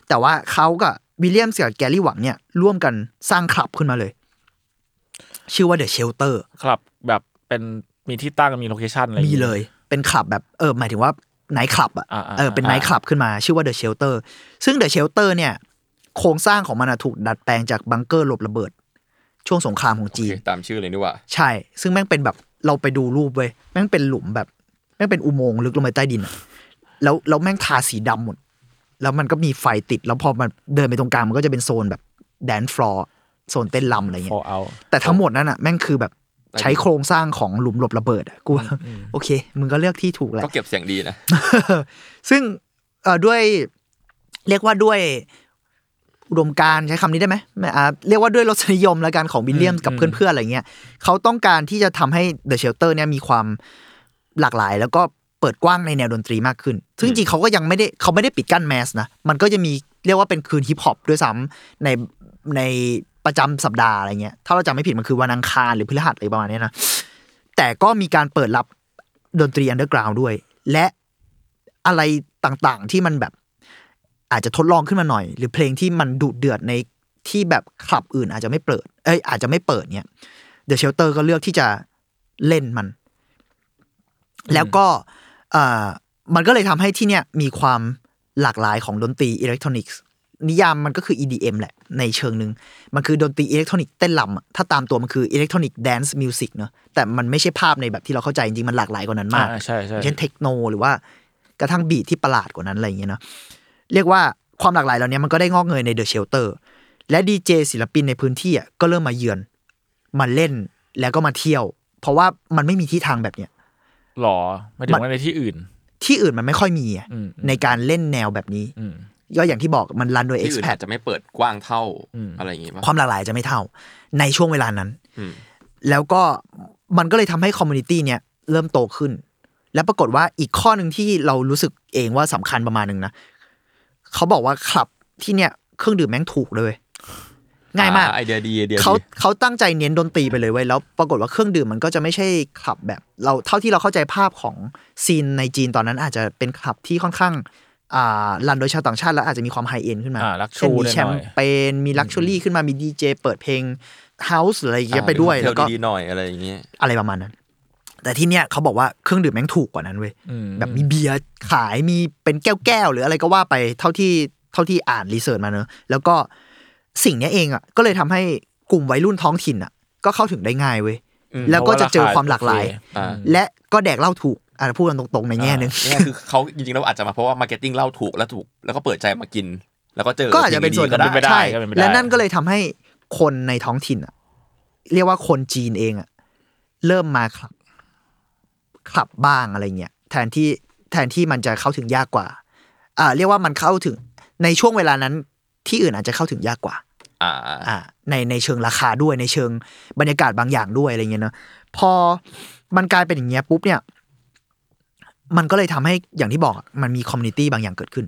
แต่ว่าเขากับวิลเลียมส์กับ Gary Wang เนี่ยร่วมกันสร้างคลับขึ้นมาเลย ชื่อว่า The Shelter ครับแบบเป็นมีที่ตั้งมี location อะไรอย่างมีงี้เลย เป็นคลับแบบเออหมายถึงว่าไนท์คลับอะอ่าๆเออเป็นไนท์คลับขึ้นมา ชื่อว่า The Shelter ซึ่ง The Shelter เนี่ย โครงสร้างของมันอะถูกดัดแปลงจากบังเกอร์หลบระเบิด ช่วงสงครามของโอจีเคนตามชื่อเลยนี่หว่า ใช่ ซึ่งแม่งเป็นแบบเราไปดูรูปเว้ยแม่งเป็นหลุมแบบแม่งเป็นอุโมงค์ลึกลงไปใต้ดินอะแล้วแล้วแม่งทาสีดำหมด แล้วมันก็มีไฟติด แล้วพอมันเดินไปตรงกลางมันก็จะเป็นโซนแบบแดนฟลอร์โซนเต้นรำอะไรฟเงี้อยเอาแต่ทั้งหมดนั้นอะแม่งคือแบบใช้โครงสร้างของหลุมหลบระเบิดอะกูว่าโอเค มึงก็เลือกที่ถูกแหละก็เก็บเสียงดีนะ ซึ่งเอ่อด้วยเรียกว่าด้วย อุดมการณ์ใช้คำนี้ได้ไหมไม่อ่าเรียกว่าด้วยรสนิยมแล้วกันของวิลเลียมส์กับเพื่อนๆอะไรเงี้ยเขาต้องการที่จะทำให้ The Shelter เนี่ยมีความหลากหลาย แล้วก็เปิดกว้างในแนวดนตรีมากขึ้น ซึ่งจริงๆเขาก็ยังไม่ได้เขาไม่ได้ปิดกั้น mass นะ มันก็จะมีเรียกว่าเป็นคืนฮิปฮอปด้วยซ้ำในในประจำสัปดาห์อะไรเงี้ย ถ้าเราจำไม่ผิดมันคือวันอังคารหรือพฤหัสอะไรประมาณเนี้ยนะ แต่ก็มีการเปิดรับดนตรี underground ด้วย และอะไรต่างๆที่มันแบบ อาจจะทดลองขึ้นมาหน่อย หรือเพลงที่มันดุเดือดในที่แบบคลับอื่นอาจจะไม่เปิด เอ้ยอาจจะไม่เปิดเนี่ย The Shelter ก็เลือกที่จะเล่นมัน แล้วก็เอ่อมันก็เลยทำให้ที่เนี่ยมีความหลากหลายของดนตรีอิเล็กทรอนิกส์นิยามมันก็คือ EDM แหละ ในเชิงหนึ่งมันคือดนตรีอิเล็กทรอนิกส์เต้นรำอะถ้าตามตัวมันคือ electronic dance music เนอะแต่มันไม่ใช่ภาพในแบบที่เราเข้าใจจริงๆมันหลากหลายกว่านั้นมากอ่าใช่ใช่เช่นเทคโนหรือว่ากระทั่งบีทที่ประหลาดกว่านั้นอะไรอย่างเงี้ยเนาะ เรียกว่าความหลากหลายเหล่านี้มันก็ได้งอกเงยในเดอะเชลเตอร์และดีเจศิลปินในพื้นที่อะก็เริ่มมาเยือนมาเล่นแล้วก็มาเที่ยว เพราะว่ามันไม่มีที่ทางแบบเนี้ยหรอไม่ถึงว่าในที่อื่น ที่อื่นมันไม่ค่อยมีอะอืมในการเล่นแนวแบบนี้อืมก็อย่างที่บอกมันรันโดยที่อื่น expat อาจจะไม่เปิดกว้างเท่าอืมอะไรอย่างงี้ป่ะความหลากหลายจะไม่เท่า ในช่วงเวลานั้นอืมแล้วก็มันก็เลยทำให้ community เนี่ยเริ่มโตขึ้น แล้วปรากฏว่าอีกข้อหนึ่งที่เรารู้สึกเองว่าสำคัญประมาณหนึ่งนะ เขาบอกว่าคลับที่เนี่ยเครื่องดื่มแม่งถูกเลยเว้ยง่ายมากอ่ะไอเดียดีไอเดียดีเขาเขาตั้งใจเน้นดนตรีไปเลยเว้ยแล้ว ปรากฏว่าเครื่องดื่มมันก็จะไม่ใช่คลับแบบ เราเท่าที่เราเข้าใจภาพของ scene ในจีนตอนนั้นอาจจะเป็นคลับที่ค่อนข้างอ่า run โดยชาวต่างชาติแล้วอาจจะมีความ high-end ขึ้นมาอ่า luxury เช่นมีหน่อยแชมเปญมี luxury ขึ้นมามีดีเจเปิดเพลงhouse อะไรอย่างเงี้ยอ่าไปด้วยมีแล้วก็ดีๆหน่อยอะไรอย่างเงี้ยอะไรประมาณนั้น แต่ที่เนี้ยเขาบอกว่าเครื่องดื่มแม่งถูกกว่านั้นเว้ยอืมแบบมีเบียร์ขายมีเป็นแก้วๆหรืออะไรก็ว่าไปเท่าที่เท่าที่อ่าน research มาเนอะแล้วก็สิ่งเนี้ยเองอะก็เลยทำให้กลุ่มวัยรุ่นท้องถิ่นอะ ก็เข้าถึงได้ง่ายเว้ยอืมแล้วก็จะเจอความหลากหลายโอเคอ่าและก็แดกเหล้าถูกอะพูดกันตรงๆในแง่หนึ่งเนี่ยคือเขาจริงๆแล้วอาจจะมาเพราะว่า marketing เหล้าถูกแล้วถูก แล้วก็เปิดใจมากิน แล้วก็เจอก็อาจจะเป็นส่วนพลงดีๆก็ได้เป็นไปได้ใช่ก็เป็นไปได้และนั่นก็เลยทำให้คนในท้องถิ่นอะ เรียกว่าคนจีนเองอะเริ่มมา คลับคลับบ้างอะไรเงี้ยแทนที่แทนที่มันจะเข้าถึงยากกว่า อ่า เรียกว่ามันเข้าถึงในช่วงเวลานั้นที่อื่นอาจจะเข้าถึงยากกว่า อ่าอ่าในในเชิงราคาด้วยในเชิงบรรยากาศบางอย่างด้วยอะไรเงี้ยเนอะพอมันกลายเป็นอย่างเงี้ยปุ๊บเนี่ย มันก็เลยทำให้อย่างที่บอกอะมันมี community บางอย่างเกิดขึ้น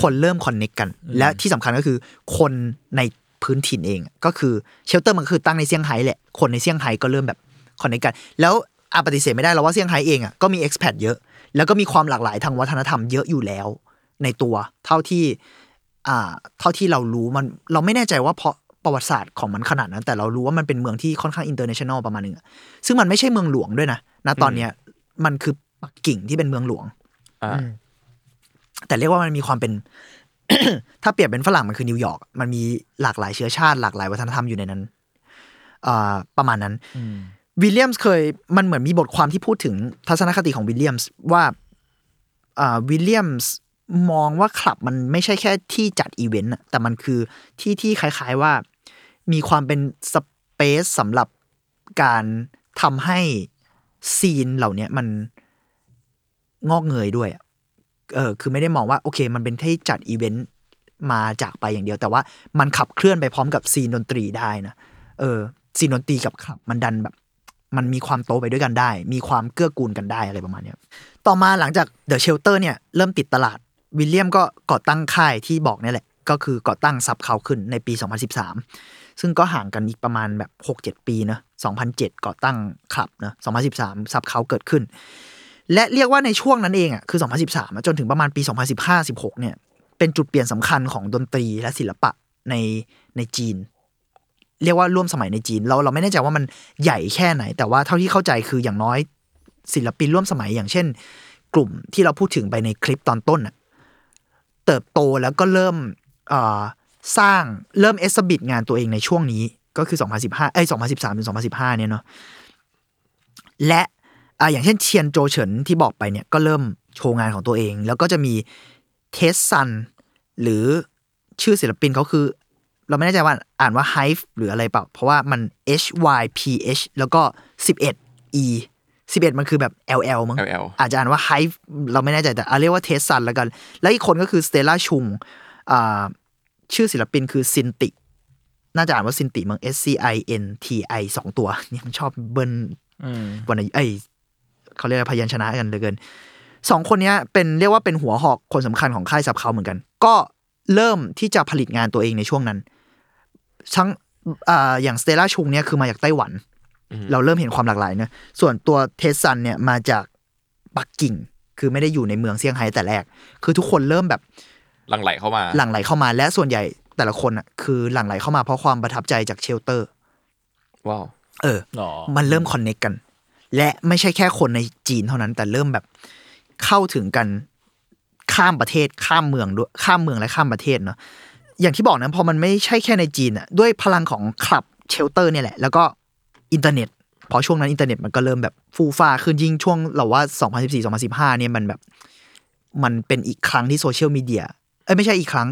คนเริ่ม connect กัน และที่สำคัญก็คือคนในพื้นถิ่นเองอะก็คือ Shelter มันก็คือตั้งในเซี่ยงไฮ้แหละ คนในเซี่ยงไฮ้ก็เริ่มแบบ connect กัน แล้ว อาปฏิเสธไม่ได้เราว่าเซี่ยงไฮ้เองอะก็มี expat เยอะ แล้วก็มีความหลากหลายทางวัฒนธรรมเยอะอยู่แล้ว ในตัว เท่าที่อ่าเท่าที่เรารู้มันเราไม่แน่ใจว่าเพราะประวัติศาสตร์ของมันขนาดนั้น แต่เรารู้ว่ามันเป็นเมืองที่ค่อนข้าง international ประมาณหนึ่งอะซึ่งมันไม่ใช่เมืองหลวงด้วยนะณตอนเนี้ยมันคือปักกิ่งที่เป็นเมืองหลวงอ่าแต่เรียกว่ามันมีความเป็น ถ้าเปรียบเป็นฝรั่งมันคือนิวยอร์กมันมีหลากหลายเชื้อชาติ หลากหลายวัฒนธรรมอยู่ในนั้นอ่าประมาณนั้น วิลเลียมส์เคยมันเหมือนมีบทความที่พูดถึงทัศนคติของวิลเลียมส์ว่าอ่าวิลเลียมส์มองว่าคลับมันไม่ใช่แค่ที่จัดอีเวนต์แต่มันคือที่ที่คล้าย ๆว่า มีความเป็น space สำหรับการทำให้ scene เหล่านี้มันงอกเงยด้วยเออคือไม่ได้มองว่าโอเค มันเป็นที่จัดอีเวนต์มาจากไปอย่างเดียวแต่ว่ามันขับเคลื่อนไปพร้อมกับ scene ดนตรีได้นะเออ scene ดนตรีกับคลับ มันดันแบบ มันมีความโตไปด้วยกันได้ มีความเกื้อกูลกันได้อะไรประมาณนี้ต่อมาหลังจาก The Shelter เนี่ยเริ่มติดตลาดวิลเลียมก็ก่อตั้งค่ายที่บอกนี่แหละ ก็คือก่อตั้งซับเขาขึ้นในปี 2013 ซึ่งก็ห่างกันอีกประมาณแบบ 6-7 ปีเนะ2007 ก่อตั้งคลับเนะ2013ซับเขาเกิดขึ้น และเรียกว่าในช่วงนั้นเองอะคือ 2013 จนถึงประมาณปี 2015-16เนี่ยเป็นจุดเปลี่ยนสำคัญของดนตรีและศิลปะในในจีน เรียกว่าร่วมสมัยในจีน เราเราไม่แน่ใจว่ามันใหญ่แค่ไหน แต่ว่าเท่าที่เข้าใจคืออย่างน้อยศิลปินร่วมสมัยอย่างเช่น กลุ่มที่เราพูดถึงไปในคลิปตอนต้นน่ะเติบโตแล้วก็เริ่มสร้างเริ่มเอสบิดงานตัวเองในช่วงนี้ก็คือ 2015เอ้ย2013ถึง2015 เนี่ยเนาะและอ่าอย่างเช่นเชียนโจเฉินที่บอกไปเนี่ยก็เริ่มโชว์งานของตัวเอง แล้วก็จะมีเทสซันหรือชื่อศิลปินเขาคือ เราไม่แน่ใจว่าอ่านว่า Hive หรืออะไรเปล่า เพราะว่ามัน H Y P H แล้วก็ 11 E 11 มันคือแบบ L L มั้ง LL อาจจะอ่านว่า Hive เราไม่แน่ใจแต่เอาเรียกว่า Tess Sun แล้วกัน แล้วอีกคนก็คือ Stella Chung อ่าชื่อศิลปินคือ Scintii น่าจะอ่านว่า Scintii มั้ง S C I N T I สองตัวเนี่ยมันชอบเบิ้ลอืมวันไหนเอ้ยเขาเรียกอะไรพยัญชนะกันเหลือเกินสองคนเนี้ยเป็นเรียกว่าเป็นหัวหอกคนสำคัญของค่าย SVBKVLT เหมือนกัน ก็เริ่มที่จะผลิตงานตัวเองในช่วงนั้น ทั้งอ่าอย่าง Stella Chung เนี่ยคือมาจากไต้หวัน เราเริ่มเห็นความหลากหลายเนอะส่วนตัว Tess Sun เนี่ยมาจากปักกิ่ง คือไม่ได้อยู่ในเมืองเซี่ยงไฮ้แต่แรก คือทุกคนเริ่มแบบหลั่งไหลเข้ามา หลั่งไหลเข้ามาและส่วนใหญ่แต่ละคนอะคือหลั่งไหลเข้ามาเพราะความประทับใจจาก Shelter ว้าวเออหรอมันเริ่ม connect กัน และไม่ใช่แค่คนในจีนเท่านั้น แต่เริ่มแบบเข้าถึงกันข้ามประเทศข้ามเมืองด้วยข้ามเมืองและข้ามประเทศเนาะ อย่างที่บอกนะพอมันไม่ใช่แค่ในจีนอะด้วยพลังของคลับ Shelter เนี่ยแหละ แล้วก็อินเทอร์เน็ตเพราะช่วงนั้นอินเทอร์เน็ตมันก็เริ่มแบบฟูฟ้าขึ้นยิ่งช่วงเราว่า 2014-2015 เนี่ยมันแบบ มันเป็นอีกครั้งที่โซเชียลมีเดียเอ้ยไม่ใช่อีกครั้ง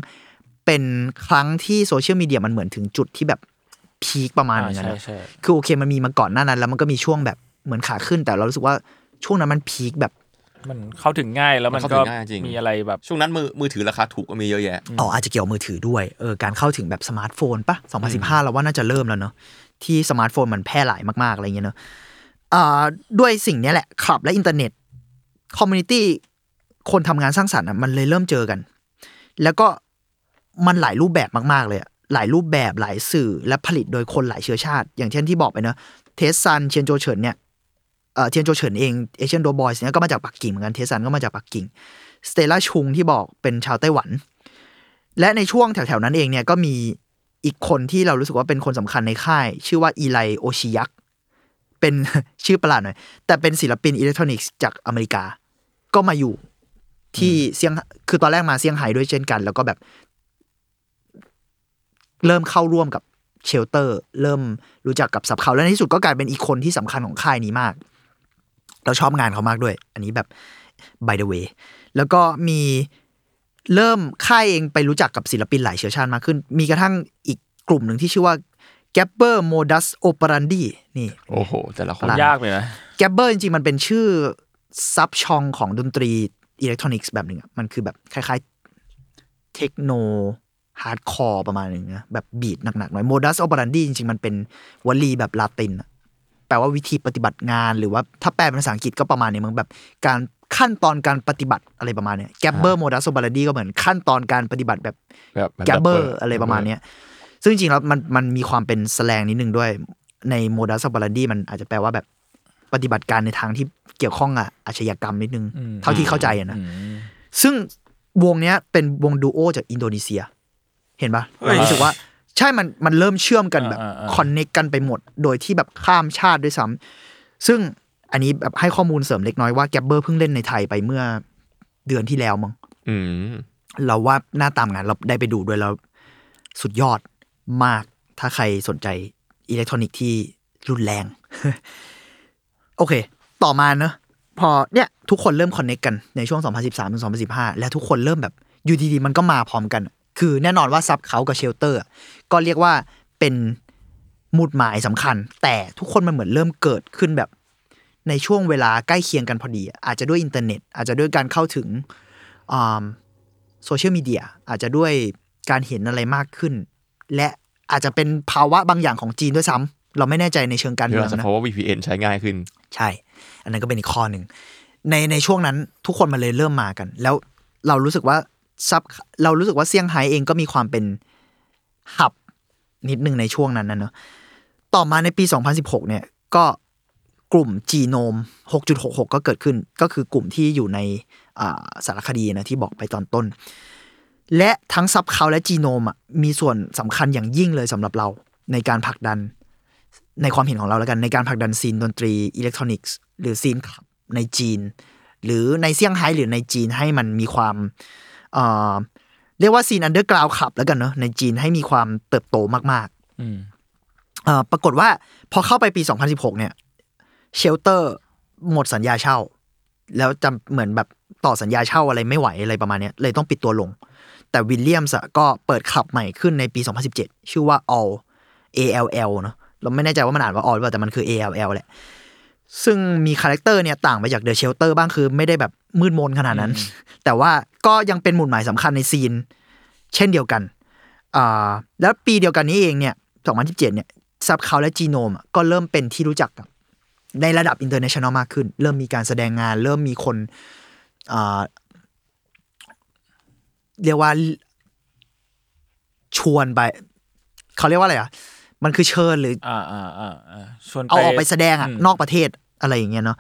เป็นครั้งที่โซเชียลมีเดียมันเหมือนถึงจุดที่แบบ peak ประมาณหนึ่งอะใช่นะใช่คือโอเคมันมีมาก่อนหน้านั้น แล้วมันก็มีช่วงแบบเหมือนขาขึ้น แต่เรารู้สึกว่าช่วงนั้นมัน peak แบบ มันเข้าถึงง่ายแล้วมันมันก็เข้าถึงง่ายจริงมีอะไรแบบช่วงนั้นมือมือถือราคาถูกก็มีเยอะแยะอ๋ออาจจะเกี่ยวกับมือถือด้วยเออการเข้าถึงแบบสมาร์ทโฟนปะ2015 เราว่าน่าจะเริ่มแล้วเนอะที่สมาร์ทโฟนมันแพร่หลายมากๆอะไรเงี้ยเนอะอ่าด้วยสิ่งเนี้ยแหละคลับและอินเทอร์เน็ต community คนทำงานสร้างสรรค์อะมันเลยเริ่มเจอกัน แล้วก็มันหลายรูปแบบมากๆเลยอะหลายรูปแบบหลายสื่อและผลิตโดยคนหลายเชื้อชาติ อย่างเช่นที่บอกไปเนอะ Tess Sun เชียนโจเฉินเนี่ย เอ่อเทียนโจเฉินเอง Asian Dope Boys เนี่ยก็มาจากปักกิ่งเหมือนกัน Tess Sun ก็มาจากปักกิ่งStella Chung ที่บอกเป็นชาวไต้หวัน และในช่วงแถวๆนั้นเองเนี่ยก็มีอีกคนที่เรารู้สึกว่าเป็นคนสำคัญในค่าย ชื่อว่า Eli Osheyack เป็นชื่อประหลาดหน่อย แต่เป็นศิลปินอิเล็กทรอนิกส์จากอเมริกา ก็มาอยู่ที่เซี่ยงคือตอนแรกมาเซี่ยงไฮ้ด้วยเช่นกัน แล้วก็แบบ เริ่มเข้าร่วมกับ Shelter เริ่มรู้จักกับ SVBKVLT และในที่สุดก็กลายเป็นอีกคนที่สำคัญของค่ายนี้มาก เราชอบงานเขามากด้วย อันนี้แบบ by the way แล้วก็มีเริ่มค่ายเองไปรู้จักกับศิลปินหลายเชื้อชาติมากขึ้น มีกระทั่งอีกกลุ่มหนึ่งที่ชื่อว่า g a b b e r Modus Operandi นี่ โอ้โห แต่ละคนยากเลยนะ Gabber จริงๆ มันเป็นชื่อ sub-genre ของดนตรีอิเล็กทรอนิกส์แบบหนึ่งอะมันคือแบบคล้ายๆ techno hardcore ประมาณหนึ่งนะแบบ beat หนักๆหน่อยโมดัสโอป r รันดีจริงๆ มันเป็นวลีแบบลาตินอะ แปลว่าวิธีปฏิบัติงาน หรือว่าถ้าแปลเป็นภาษาอังกฤษก็ประมาณนี้มึงแบบการขั้นตอนการปฏิบัติอะไรประมาณเนี้ย gabber โมดัสโอป r รันดีก็เหมือนขั้นตอนการปฏิบัติแบบแบบแกบเบอร์อะไรประมาณเนี้ยซึ่งจริงๆแล้วมันมันมีความเป็นสแลงนิดนึงด้วย ใน modus operandi มันอาจจะแปลว่าแบบปฏิบัติการในทางที่เกี่ยวข้องกับอาชญากรรมนิดนึงอืมเท่าที่เข้าใจอะนะอืมซึ่งวงเนี้ยเป็นวงดูโอจากอินโดนีเซีย เห็นปะเฮ้ยเรารู้สึกว่า ใช่มันมันเริ่มเชื่อมกันแบบอ่าอ่า connect กันไปหมด โดยที่แบบข้ามชาติด้วยซ้ำซึ่งอันนี้แบบให้ข้อมูลเสริมเล็กน้อยว่า Gabber เพิ่งเล่นในไทยไปเมื่อเดือนที่แล้วมั้งอืมเราว่าหน้าตามงานเราได้ไปดูด้วยแล้ว สุดยอดมาก ถ้าใครสนใจอิเล็กทรอนิกส์ที่รุนแรง โอเค ต่อมาเนอะพอเนี่ยทุกคนเริ่มคอนเน็กกันในช่วง 2013ถึง2015 และทุกคนเริ่มแบบอยู่ดีๆ มันก็มาพร้อมกัน คือแน่นอนว่า SVBKVLT กับ Shelter ก็เรียกว่าเป็นหมุดหมายสำคัญ แต่ทุกคนมันเหมือนเริ่มเกิดขึ้นแบบ ในช่วงเวลาใกล้เคียงกันพอดี อาจจะด้วยอินเทอร์เน็ต อาจจะด้วยการเข้าถึงโซเชียลมีเดียอาจจะด้วยการเห็นอะไรมากขึ้น และอาจจะเป็นภาวะบางอย่างของจีนด้วยซ้ำเราไม่แน่ใจในเชิงการเรื่เมือองงนะเพราะว่า VPN ใช้ง่ายขึ้น ใช่ อันนั้นก็เป็นอีกข้อหนึ่งในในช่วงนั้นทุกคนมันเลยเริ่มมากัน แล้วเรารู้สึกว่า ซับเรารู้สึกว่าเซี่ยงไฮ้เองก็มีความเป็นหับนิดนึงในช่วงนั้นนะเนอะต่อมาในปี 2016 เนี่ยก็กลุ่มจีโนม 6.66 ก็เกิดขึ้น ก็คือกลุ่มที่อยู่ในสารคดีนะที่บอกไปตอนต้น และทั้งซับเขาและจีโนมอะมีส่วนสำคัญอย่างยิ่งเลยสำหรับเราในการผลักดันในความเห็นของเราแล้วกันในการผลักดัน scene ดนตรีอิเล็กทรอนิกส์หรือ scene คลับในจีน หรือในเซี่ยงไฮ้หรือในจีนให้มันมีความ เอ่อเรียกว่า scene underground คลับแล้วกันเนอะในจีนให้มีความเติบโตมากอืมๆเอ่อปรากฏว่าพอเข้าไปปี 2016 เนี่ย Shelter หมดสัญญาเช่า แล้วจำเหมือนแบบต่อสัญญาเช่าอะไรไม่ไหวอะไรประมาณเนี้ยเลยต้องปิดตัวลง แต่วิลเลียมส์อะก็เปิดคลับใหม่ขึ้นในปี 2017 ชื่อว่า All ALL เนอะเราไม่แน่ใจว่ามันอ่านว่า All หรือเปล่าแต่มันคือ ALL แหละ ซึ่งมี character เนี่ยต่างไปจาก The Shelter บ้างคือไม่ได้แบบมืดมนขนาดนั้น แต่ว่าก็ยังเป็นหมุดหมายสำคัญใน scene เช่นเดียวกันอ่าแล้วปีเดียวกันนี้เองเนี่ย 2017 เนี่ย SVBKVLT และ Genome ก็เริ่มเป็นที่รู้จักกับในระดับ international มากขึ้น เริ่มมีการแสดงงาน เริ่มมีคนอ่าเรียกว่าชวนไป เขาเรียกว่าอะไรอะ มันคือเชิญหรืออ่าอ่าอ่าอ่าชวนเอาออกไปแสดงอะมนอกประเทศอะไรอย่างเงี้ยเนาะ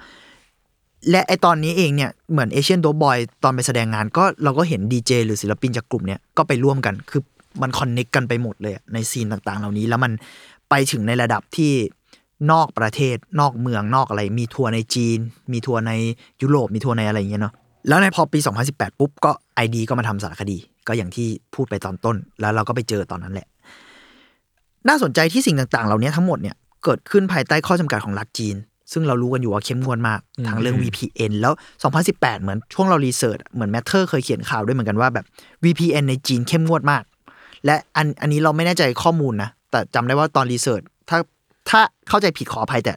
และไอตอนนี้เองเนี่ยเหมือนเอเชียนโดบอยตอนไปแสดงงาน ก็เราก็เห็นดีเจหรือศิลปินจากกลุ่มเนี่ยก็ไปร่วมกันคือมันคอนเน็กกันไปหมดเลยอะในซีนต่างๆ เหล่านี้แล้วมันไปถึงในระดับที่นอกประเทศนอกเมืองนอกอะไร มีทัวร์ในจีน มีทัวร์ในยุโรปมีทัวร์ในอะไรอย่างเงี้ยเนาะแล้วในพอปี 2018 ปุ๊บก็ i-D ก็มาทำสารคดี ก็อย่างที่พูดไปตอนต้น แล้วเราก็ไปเจอตอนนั้นแหละ น่าสนใจที่สิ่งต่างๆ เหล่านี้ทั้งหมดเนี่ยเกิดขึ้นภายใต้ข้อจำกัดของรัฐจีน ซึ่งเรารู้กันอยู่ว่าเข้มงวดมากทางเรื่อง VPN แล้ว 2018 เหมือนช่วงเรา research เหมือนแมทเทอร์เคยเขียนข่าวด้วยเหมือนกันว่าแบบ VPN ในจีนเข้มงวดมาก และอันอันนี้เราไม่แน่ใจข้อมูลนะ แต่จำได้ว่าตอน researchถ้าถ้าเข้าใจผิดขออภัยแต่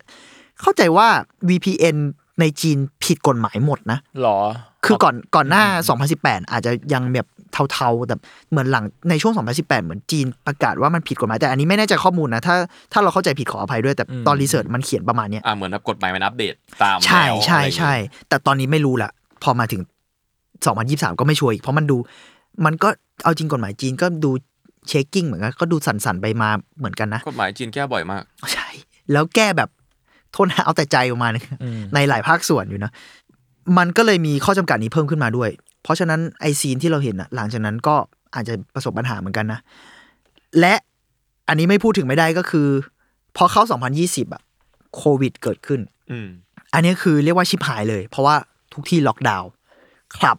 เข้าใจว่า VPN ในจีนผิดกฎหมายหมดนะหรอ คือก่อนก่อนหน้า 2018 อาจจะยังแบบเทาๆแต่เหมือนหลังในช่วง 2018 เหมือนจีนประกาศว่ามันผิดกฎหมายแต่อันนี้ไม่แน่ใจข้อมูลนะถ้าถ้าเราเข้าใจผิดขออภัยด้วยแต่ตอนรีเสิร์ชมันเขียนประมาณเนี้ยอ่าเหมือนแบบกฎหมายมันอัปเดตตามใช่แนวใช่อะไรอย่างงี้ใช่แต่ตอนนี้ไม่รู้ละพอมาถึง 2023 ก็ไม่ชัวร์อีกเพราะมันดู มันก็เอาจริงกฎหมายจีนก็ดูเช็คกิ้งเหมือนกันก็ดูสั่นๆไปมาเหมือนกันนะกฎหมายจีนแก้บ่อยมากใช่แล้วแก้แบบ โทษนะเอาแต่ใจประมาณนึงอืมในหลายภาคส่วนอยู่นะ มันก็เลยมีข้อจำกัดนี้เพิ่มขึ้นมาด้วย เพราะฉะนั้นไอซีนที่เราเห็นอะหลังจากนั้นก็อาจจะประสบปัญหาเหมือนกันนะ และอันนี้ไม่พูดถึงไม่ได้ก็คือ พอเข้า 2020อะโควิดเกิดขึ้นอืมอันนี้คือเรียกว่าชิบหายเลย เพราะว่าทุกที่ล็อกดาวน์ครับ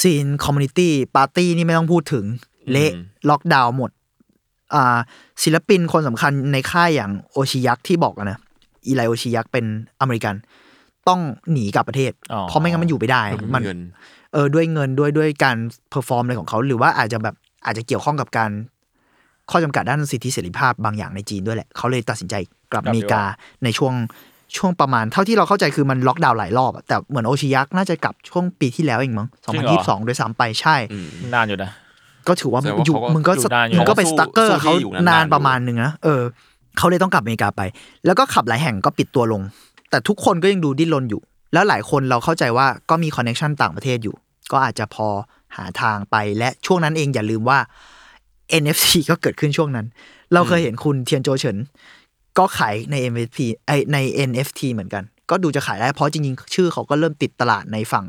scene community ปาร์ตี้นี่ไม่ต้องพูดถึง เละอืมล็อกดาวน์หมด อ่า ศิลปินคนสำคัญในค่ายอย่าง Osheyack ที่บอกอะนะ Eli Osheyack เป็นอเมริกัน ต้องหนีกลับประเทศอ๋อเพราะไม่งั้นมันอยู่ไม่ได้มันเงินเออด้วยเงินด้วยด้วยการ perform อะไรของเขา หรือว่าอาจจะแบบอาจจะเกี่ยวข้องกับการ ข้อจำกัดด้านสิทธิเสรีภาพบางอย่างในจีนด้วยแหละ เขาเลยตัดสินใจกลับกลับอเมริกาในช่วงช่วงประมาณเท่าที่เราเข้าใจคือมันล็อกดาวน์หลายรอบอะแต่เหมือนโอชิยักน่าจะกลับช่วงปีที่แล้วเองมั้งจริงเหรอ2022โดยซ้ำไปใช่อืมนานอยู่นะก็ถือว่าแสดงว่าอยู่เขาก็มึงก็อยู่นานอยู่มึงก็เป็นสสู้ตั๊กเกอร์สู้เขาที่อยู่นานๆนานอยู่ประมาณหนึ่งนะเออ เขาเลยต้องกลับอเมริกาไป แล้วก็ขับหลายแห่งก็ปิดตัวลง แต่ทุกคนก็ยังดูดิ้นรนอยู่ แล้วหลายคนเราเข้าใจว่าก็มีคอนเน t ชันต่างประเทศอยู่ ก็อาจจะพอหาทางไปและช่วงนั้นเองอย่าลืมว่า NFC ก็เกิดขึ้นช่วงนั้น เราเคยเห็นคุณเทียนโจเฉิน ก็ขายใน NFT ไอใน NFT เหมือนกัน ก็ดูจะขายได้เพราะจริงๆ ชื่อเขาก็เริ่มติดตลาดในฝั่ง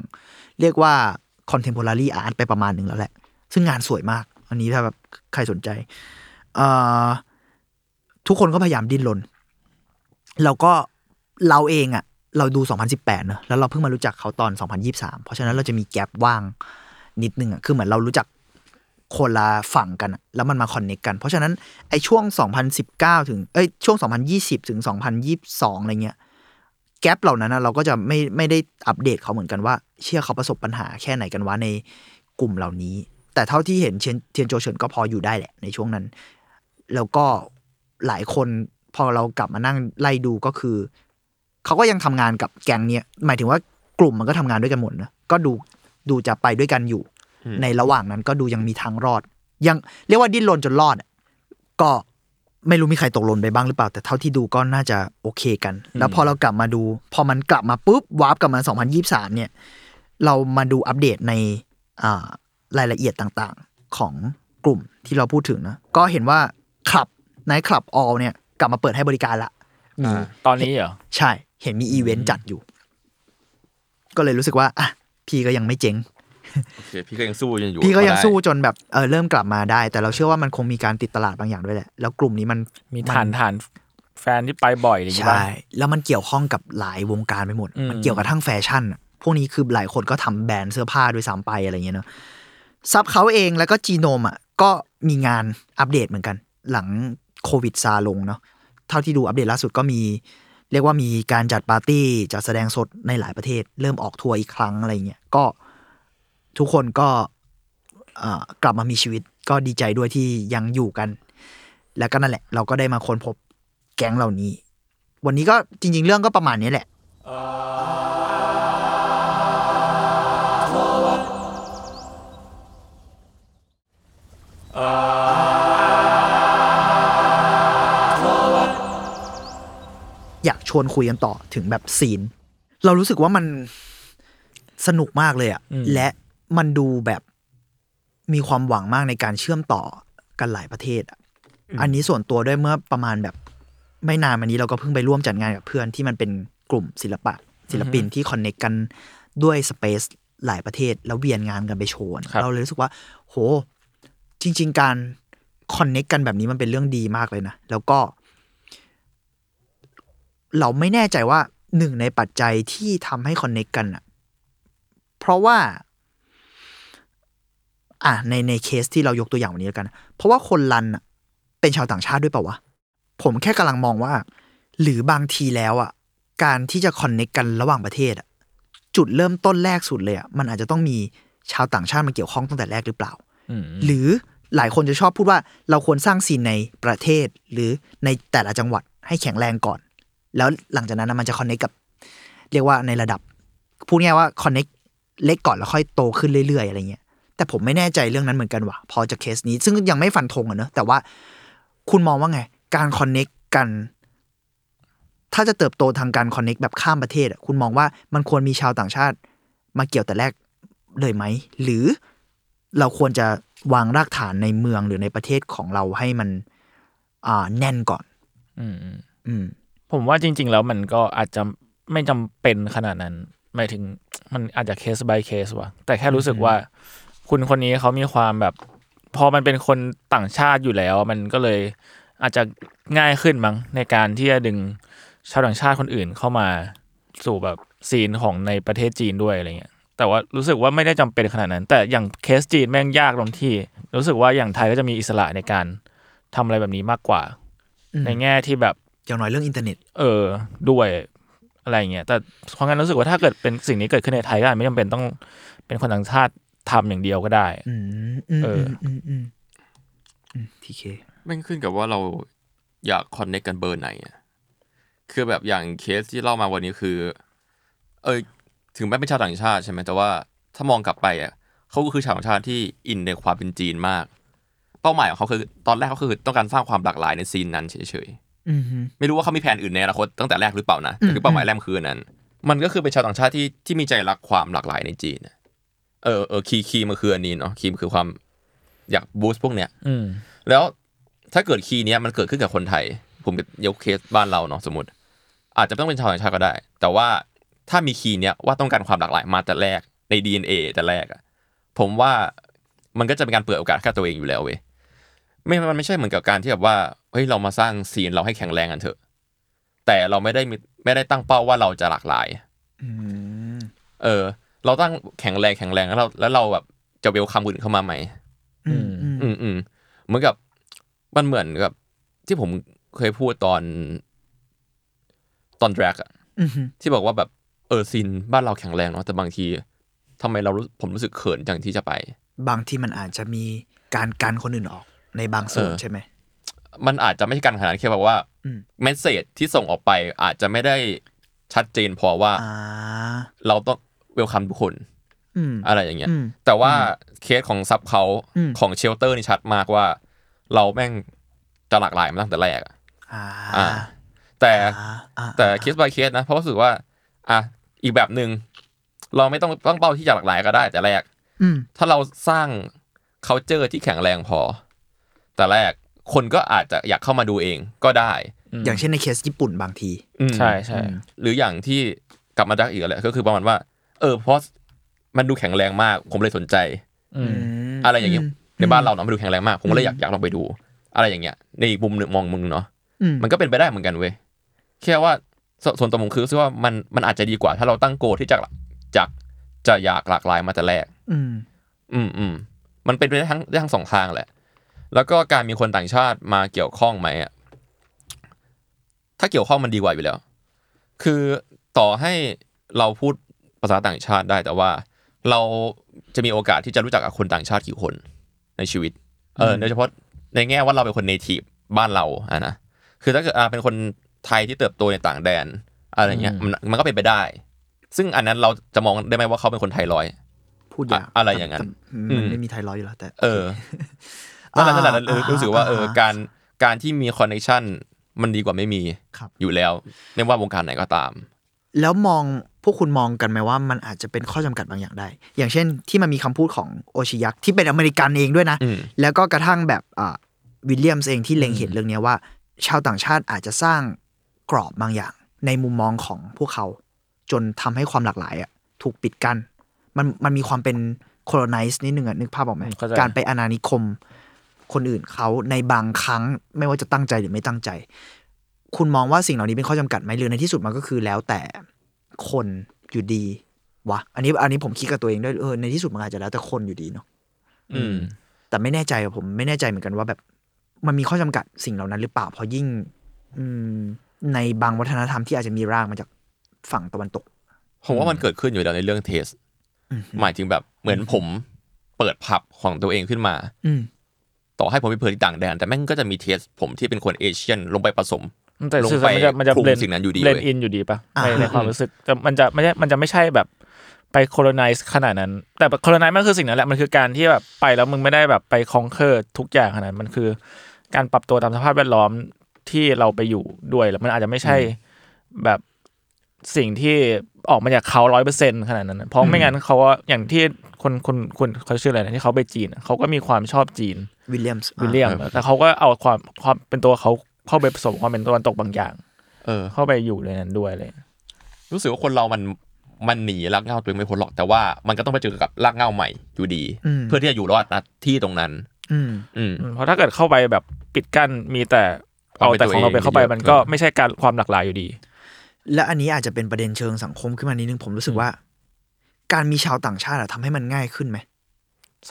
เรียกว่า contemporary art ไปประมาณหนึ่งแล้วแหละ ซึ่งงานสวยมาก อันนี้ถ้าแบบใครสนใจเอ่อ ทุกคนก็พยายามดิ้นรนเราก็เราเองอะเราดู 2018เนอะแล้วเราเพิ่งมารู้จักเขาตอน 2023 เพราะฉะนั้นเราจะมีแกลบว่างนิดนึงอะคือเหมือนเรารู้จักคนละฝั่งกันแล้วมันมาคอนเน c กกัน เพราะฉะนั้นไอ้ช่วง 2019 ถึงเอ้ยช่วง 2020 ถึง 2022 อะไรเงี้ยแกลบเหล่านั้นนะเราก็จะไม่ไม่ได้อัปเดตเขาเหมือนกันว่า เชื่อเขาประสบปัญหาแค่ไหนกันวะในกลุ่มเหล่านี้ แต่เท่าที่เห็นเทียนโจเฉินก็พออยู่ได้แหละในช่วงนั้น แล้วก็ หลายคนพอเรากลับมานั่งไล่ดูก็คือเขาก็ยังทำงานกับแก๊งเนี้ยหมายถึงว่ากลุ่มมันก็ทำงานด้วยกันหมดนะก็ดูดูจะไปด้วยกันอยู่อืมในระหว่างนั้นก็ดูยังมีทางรอด ยังเรียกว่าดิ้นรนจนรอดอะก็ไม่รู้มีใครตกหล่นไปบ้างหรือเปล่า แต่เท่าที่ดูก็น่าจะโอเคกัน แล้วพอเรากลับมาดู พอมันกลับมาปุ๊บ warp กลับมา 2023 เนี่ย เรามาดูอัปเดตในอ่ารายละเอียดต่างๆ ของกลุ่มที่เราพูดถึงนะ ก็เห็นว่าคลับ ไนท์คลับ ALL เนี่ยกลับมาเปิดให้บริการละมีอ่าตอนนี้เหรอ ใช่ เห็นมีอีเวนต์จัดอยู่ ก็เลยรู้สึกว่าอะพี่ก็ยังไม่เจ๊งโอเคพี่ก็ยังสู้ยังอยู่ พี่ก็ยังได้สู้จนแบบเออเริ่มกลับมาได้ แต่เราเชื่อว่ามันคงมีการติดตลาดบางอย่างด้วยแหละ แล้วกลุ่มนี้มันมีฐานฐานแฟนที่ไปบ่อยอะไรอย่างงี้ใช่ป่ะแล้วมันเกี่ยวข้องกับหลายวงการไปหมดอืมมันเกี่ยวกับทั้งแฟชั่นอะพวกนี้คือหลายคนก็ทำแบรนด์เสื้อผ้าด้วยซ้ำไปอะไรเงี้ยเนาะซับเขาเองแล้วก็จีโนมอะก็มีงานอัปเดตเหมือนกัน หลัง โควิดซาลงเนาะเท่าที่ดูอัปเดตล่าสุดก็มี เรียกว่ามีการจัดปาร์ตี้จัดแสดงสดในหลายประเทศ เริ่มออกทัวร์อีกครั้งอะไรเงี้ยก็ทุกคนก็กลับมามีชีวิตก็ดีใจด้วยที่ยังอยู่กัน แล้วก็นั่นแหละ เราก็ได้มาค้นพบแก๊งเหล่านี้ วันนี้ก็จริง ๆ เรื่องก็ประมาณนี้แหละอ ยากชวนคุยกันต่อถึงแบบซีน เรารู้สึกว่ามันสนุกมากเลยอะอืมและมันดูแบบมีความหวังมากในการเชื่อมต่อกันหลายประเทศอะอันนี้ส่วนตัวด้วยเมื่อประมาณแบบไม่นานมานี้เราก็เพิ่งไปร่วมจัดงานกับเพื่อนที่มันเป็นกลุ่มศิลปะ ศิลปินที่คอนเน c กกันด้วยสเปซหลายประเทศ แล้วเวียนงานกันไปโชว์ครับเราเลยรู้สึกว่า โห จริง ๆ การคอนเน c กกันแบบนี้มันเป็นเรื่องดีมากเลยนะ แล้วก็ เราไม่แน่ใจว่าหนึ่งในปัจจัยที่ทำให้คอนเน c กกันอะเพราะว่า อะในในเคสที่เรายกตัวอย่างวันนี้แล้วกัน เพราะว่าคนรันอะเป็นชาวต่างชาติด้วยเปล่าวะ ผมแค่กำลังมองว่า หรือบางทีแล้วอะ การที่จะคอนเน c กกันระหว่างประเทศอะจุดเริ่มต้นแรกสุดเลยอะมันอาจจะต้องมีชาวต่างชาติมาเกี่ยวข้องตั้งแต่แรกหรือเปล่าอืมหรือหลายคนจะชอบพูดว่าเราควรสร้างซีนในประเทศหรือในแต่ละจังหวัดให้แข็งแรงก่อน แล้วหลังจากนั้นนะมันจะคอนเน c กับ เรียกว่าในระดับพูดง่ายๆว่าคอนเน c เล็กก่อนแล้วค่อยโตขึ้นเรื่อยๆ อะไรเงี้ย แต่ผมไม่แน่ใจเรื่องนั้นเหมือนกันว่ะ พอจากเคสนี้ ซึ่งยังไม่ฟันธงอะเนอะแต่ว่าคุณมองว่าไง การคอนเน c กัน ถ้าจะเติบโตทางการคอนเน c แบบข้ามประเทศอะคุณมองว่ามันควรมีชาวต่างชาติ มาเกี่ยวแต่แรกเลยไหม หรือเราควรจะวางรากฐานในเมืองหรือในประเทศของเราให้มัน อ่าแน่นก่อน อืมอืมอืม ผมว่าจริง ๆ แล้วมันก็อาจจะไม่จำเป็นขนาดนั้นหมายถึงมันอาจจะเคส by เคสว่ะ แต่แค่รู้สึกว่า คุณคนนี้เขามีความแบบ พอมันเป็นคนต่างชาติอยู่แล้ว มันก็เลยอาจจะง่ายขึ้นมั้งในการที่จะดึงชาวต่างชาติคนอื่นเข้ามาสู่แบบซีนของในประเทศจีนด้วยอะไรเงี้ยแต่ว่ารู้สึกว่าไม่ได้จำเป็นขนาดนั้น แต่อย่างเคสจีนแม่งยากตรงที่ รู้สึกว่าอย่างไทยก็จะมีอิสระในการทำอะไรแบบนี้มากกว่าอืมในแง่ที่แบบ อย่างน้อยเรื่องอินเทอร์เน็ต เออ ด้วยอะไรเงี้ยแต่เพราะงั้นรู้สึกว่าถ้าเกิดเป็นสิ่งนี้เกิดขึ้นในไทยก็อาจไม่จำเป็นต้องเป็นคนต่างชาติทำอย่างเดียวก็ได้อืมอืมเอออืมอืมอืมทีเคไม่ขึ้นกับว่าเราอยากคอนเน c กกันเบอร์ไหนอะคือแบบอย่างเคสที่เล่ามาวันนี้คือ เออถึงแม้เป็นชาวต่างชาติใช่ไหมแต่ว่าถ้ามองกลับไปอะเขาก็คือชาวต่างชาติที่ in ในความเป็นจีนมาก เป้าหมายของเขาคือ ตอนแรกเขาคือต้องการสร้างความหลากหลายใน scene นั้นเฉยๆอืมฮึ ไม่รู้ว่าเขามีแผนอื่นในอนาคตตั้งแต่แรกหรือเปล่านะแต่คือเป้าหมายแรกมันคืออันนั้น มันก็คือเป็นชาวต่างชาติที่ที่มีใจรักความหลากหลายในจีนอะเออเออ key key มันคืออันนี้เนาะ key มันคือความอยาก boost พวกเนี้ยอืมแล้วถ้าเกิด key เนี้ยมันเกิดขึ้นกับคนไทย ผมยกเคสบ้านเราเนาะสมมติ อาจจะไม่ต้องเป็นชาวต่างชาติก็ได้ แต่ว่าถ้ามี key เนี้ยว่าต้องการความหลากหลายมาแต่แรกใน DNA แต่แรกอะผมว่ามันก็จะเป็นการเปิดโอกาสแค่ตัวเองอยู่แล้วเว้ยไม่มันไม่ใช่เหมือนกับการที่แบบว่า เฮ้ยเรามาสร้างซีนเราให้แข็งแรงกันเถอะ แต่เราไม่ได้มีไม่ได้ตั้งเป้าว่าเราจะหลากหลายอืมเออ เราตั้งแข็งแรงแข็งแรงแล้วเราแล้วเราแบบจะเวลคัมคนอื่นเข้ามาไหมอืมอืมอืมอืมเหมือนกับมันเหมือนกับ ที่ผมเคยพูดตอน ตอนแดรกอะอืมฮึที่บอกว่าแบบเออซีนบ้านเราแข็งแรงเนาะแต่บางทีทำไมเรารู้ผมรู้สึกเขินจังที่จะไป บางที่มันอาจจะมีการกันคนอื่นออกในบางส่วนเออใช่ไหม มันอาจจะไม่ใช่การขนาดนั้นแค่แบบว่าอืม message ที่ส่งออกไปอาจจะไม่ได้ชัดเจนพอว่าอ่าเราต้อง welcome ทุกคนอืมอะไรอย่างเงี้ยอืมแต่ว่าเคสของ SVBKVLT อืมของ Shelter นี่ชัดมากว่า เราแม่งจะหลากหลายมาตั้งแต่แรกอะอ่าอ่าแต่อ่าอ่าแต่เคส by เคสนะ เพราะรู้สึกว่า อะอีกแบบหนึ่งเราไม่ต้องตั้งเป้าที่จะหลากหลายก็ได้ แต่แรกอืมถ้าเราสร้าง c u เจอร์ที่แข็งแรงพอ แต่แรก คนก็อาจจะอยากเข้ามาดูเองก็ได้ อย่างเช่นในเคสญี่ปุ่นบางทีอืมใช่ใช่หรืออย่างที่กลับมาดักอีกแหละก็คือประมาณว่า เออเพราะมันดูแข็งแรงมาก ผมเลยสนใจอืมอะไรอย่างเงี้ยในบ้านเราเนาะมันดูแข็งแรงมาก ผมก็เลยอยากอยากลองไปดู อะไรอย่างเงี้ย ในอีกมุมหนึ่งมองมึงเนาะอืมมันก็เป็นไปได้เหมือนกันเว้ยแค่ว่าสส่วนตัวผมคือรู้สึกว่ามันมันอาจจะดีกว่า ถ้าเราตั้งโกลที่จะจากจะอยากหลากหลายมาแต่แรก อืม อืมอืมมันเป็นไปได้ทั้งได้ทั้งสองทางแหละ แล้วก็การมีคนต่างชาติมาเกี่ยวข้องไหมอะถ้าเกี่ยวข้องมันดีกว่าอยู่แล้ว คือต่อให้เราพูดภาษาต่างชาติได้แต่ว่า เราจะมีโอกาสที่จะรู้จักกับคนต่างชาติกี่คนในชีวิต เออโดยเฉพาะในแง่ว่าเราเป็นคน native บ้านเราอะนะ คือถ้าเกิดอ่าเป็นคนไทยที่เติบโตในต่างแดนอะไรเงี้ยมันมันก็เป็นไปได้ ซึ่งอันนั้นเราจะมองได้ไหมว่าเขาเป็นคนไทยร้อย พูดยากอะอะไรอย่างนั้นแต่มันอืมไม่มีไทยร้อยอยู่แล้วแต่ เออ นั่นแหละนั่นแหละอ่ารู้สึกว่าเอออ่าการการที่มี connection มันดีกว่าไม่มีครับอยู่แล้วไม่ว่าวงการไหนก็ตาม แล้วมองพวกคุณมองกันไหมว่ามันอาจจะเป็นข้อจำกัดบางอย่างได้ อย่างเช่น ที่มันมีคำพูดของโอชิยักที่เป็นอเมริกันเองด้วยนะอืมแล้วก็กระทั่งแบบอ่าวิลเลียมส์เองที่เล็งเห็นเรื่องเนี้ยว่า ชาวต่างชาติอาจจะสร้างกรอบบางอย่าง ในมุมมองของพวกเขา จนทำให้ความหลากหลายอะถูกปิดกัน้นมันมันมีความเป็น colonize นิดนึงอะนึกภาพออกไหมเข้าใจการไปอาณานิคม คนอื่นเขาในบางครั้งไม่ว่าจะตั้งใจหรือไม่ตั้งใจ คุณมองว่าสิ่งเหล่านี้เป็นข้อจำกัดไหมหรือในที่สุดมันก็คือแล้วแต่คนอยู่ดีวะอันนี้อันนี้ผมคิดกับตัวเองด้วยเออในที่สุดมันอาจจะแล้วแต่คนอยู่ดีเนาะอืม แต่ไม่แน่ใจอะผมไม่แน่ใจเหมือนกันว่าแบบ มันมีข้อจำกัดสิ่งเหล่านั้นหรือเปล่า เพราะยิ่ง อืม ในบางวัฒนธรรมที่อาจจะมีรากมาจากฝั่งตะวันตก ผมว่ามันเกิดขึ้นอยู่แล้วในเรื่องเทสอืมหมายถึงแบบเหมือนผมเปิดผับของตัวเองขึ้นมาอืม ต่อให้ผมไปเปิดที่ต่างแดน แต่แม่งก็จะมีเทสผมที่เป็นคนเอเชียนลงไปผสมแต่ลงสุดไปท้ายมันจะมันจะปรุงเบลนสิ่งนั้นอยู่ดีเบลนเว้ยอินอยู่ดีปะอ่าในในความรู้สึกแต่มันจะไม่ใช่มันจะไม่ใช่แบบไปโคโลไนซ์ขนาดนั้น แต่โคโลไนซ์มันคือสิ่งนั้นแหละมันคือการที่แบบไปแล้วมึงไม่ได้แบบไปคองเคอร์ทุกอย่างขนาดนั้นมันคือ การปรับตัวตามสภาพแวดล้อมที่เราไปอยู่ด้วยแล้วมันอาจจะไม่ใช่แบบ สิ่งที่ออกมาจากเขาร้อยเปอร์เซ็นขนาดนั้นนะเพราะไม่งั้นเขาว่าอย่างที่คนคนคนเขาชื่ออะไรนะที่เขาไปจีนอะเขาก็มีความชอบจีนวิลเลียมส์วิลเลียมแต่เขาก็เอาความความเป็นตัวเขาเข้าไปผสมความเป็นตะวันตกบางอย่าง เออ เข้าไปอยู่ในนั้นด้วยเลย รู้สึกว่าคนเรามันมันหนีรากเหง้าตัวเองไม่พ้นหรอกแต่ว่ามันก็ต้องไปเจอกับรากเหง้าใหม่อยู่ดีมเพื่อที่จะอยู่รอดณที่ตรงนั้นอืมอืมอืมเพราะถ้าเกิดเข้าไปแบบปิดกั้นมีแต่ความเอาเป็นแต่ของเราไปตัวเองเข้าไปเยอะมันก็เออไม่ใช่การความหลากหลายอยู่ดี และอันนี้อาจจะเป็นประเด็นเชิงสังคมขึ้นมานิดนึงผมรู้สึกว่า การมีชาวต่างชาติอะทำให้มันง่ายขึ้นไหม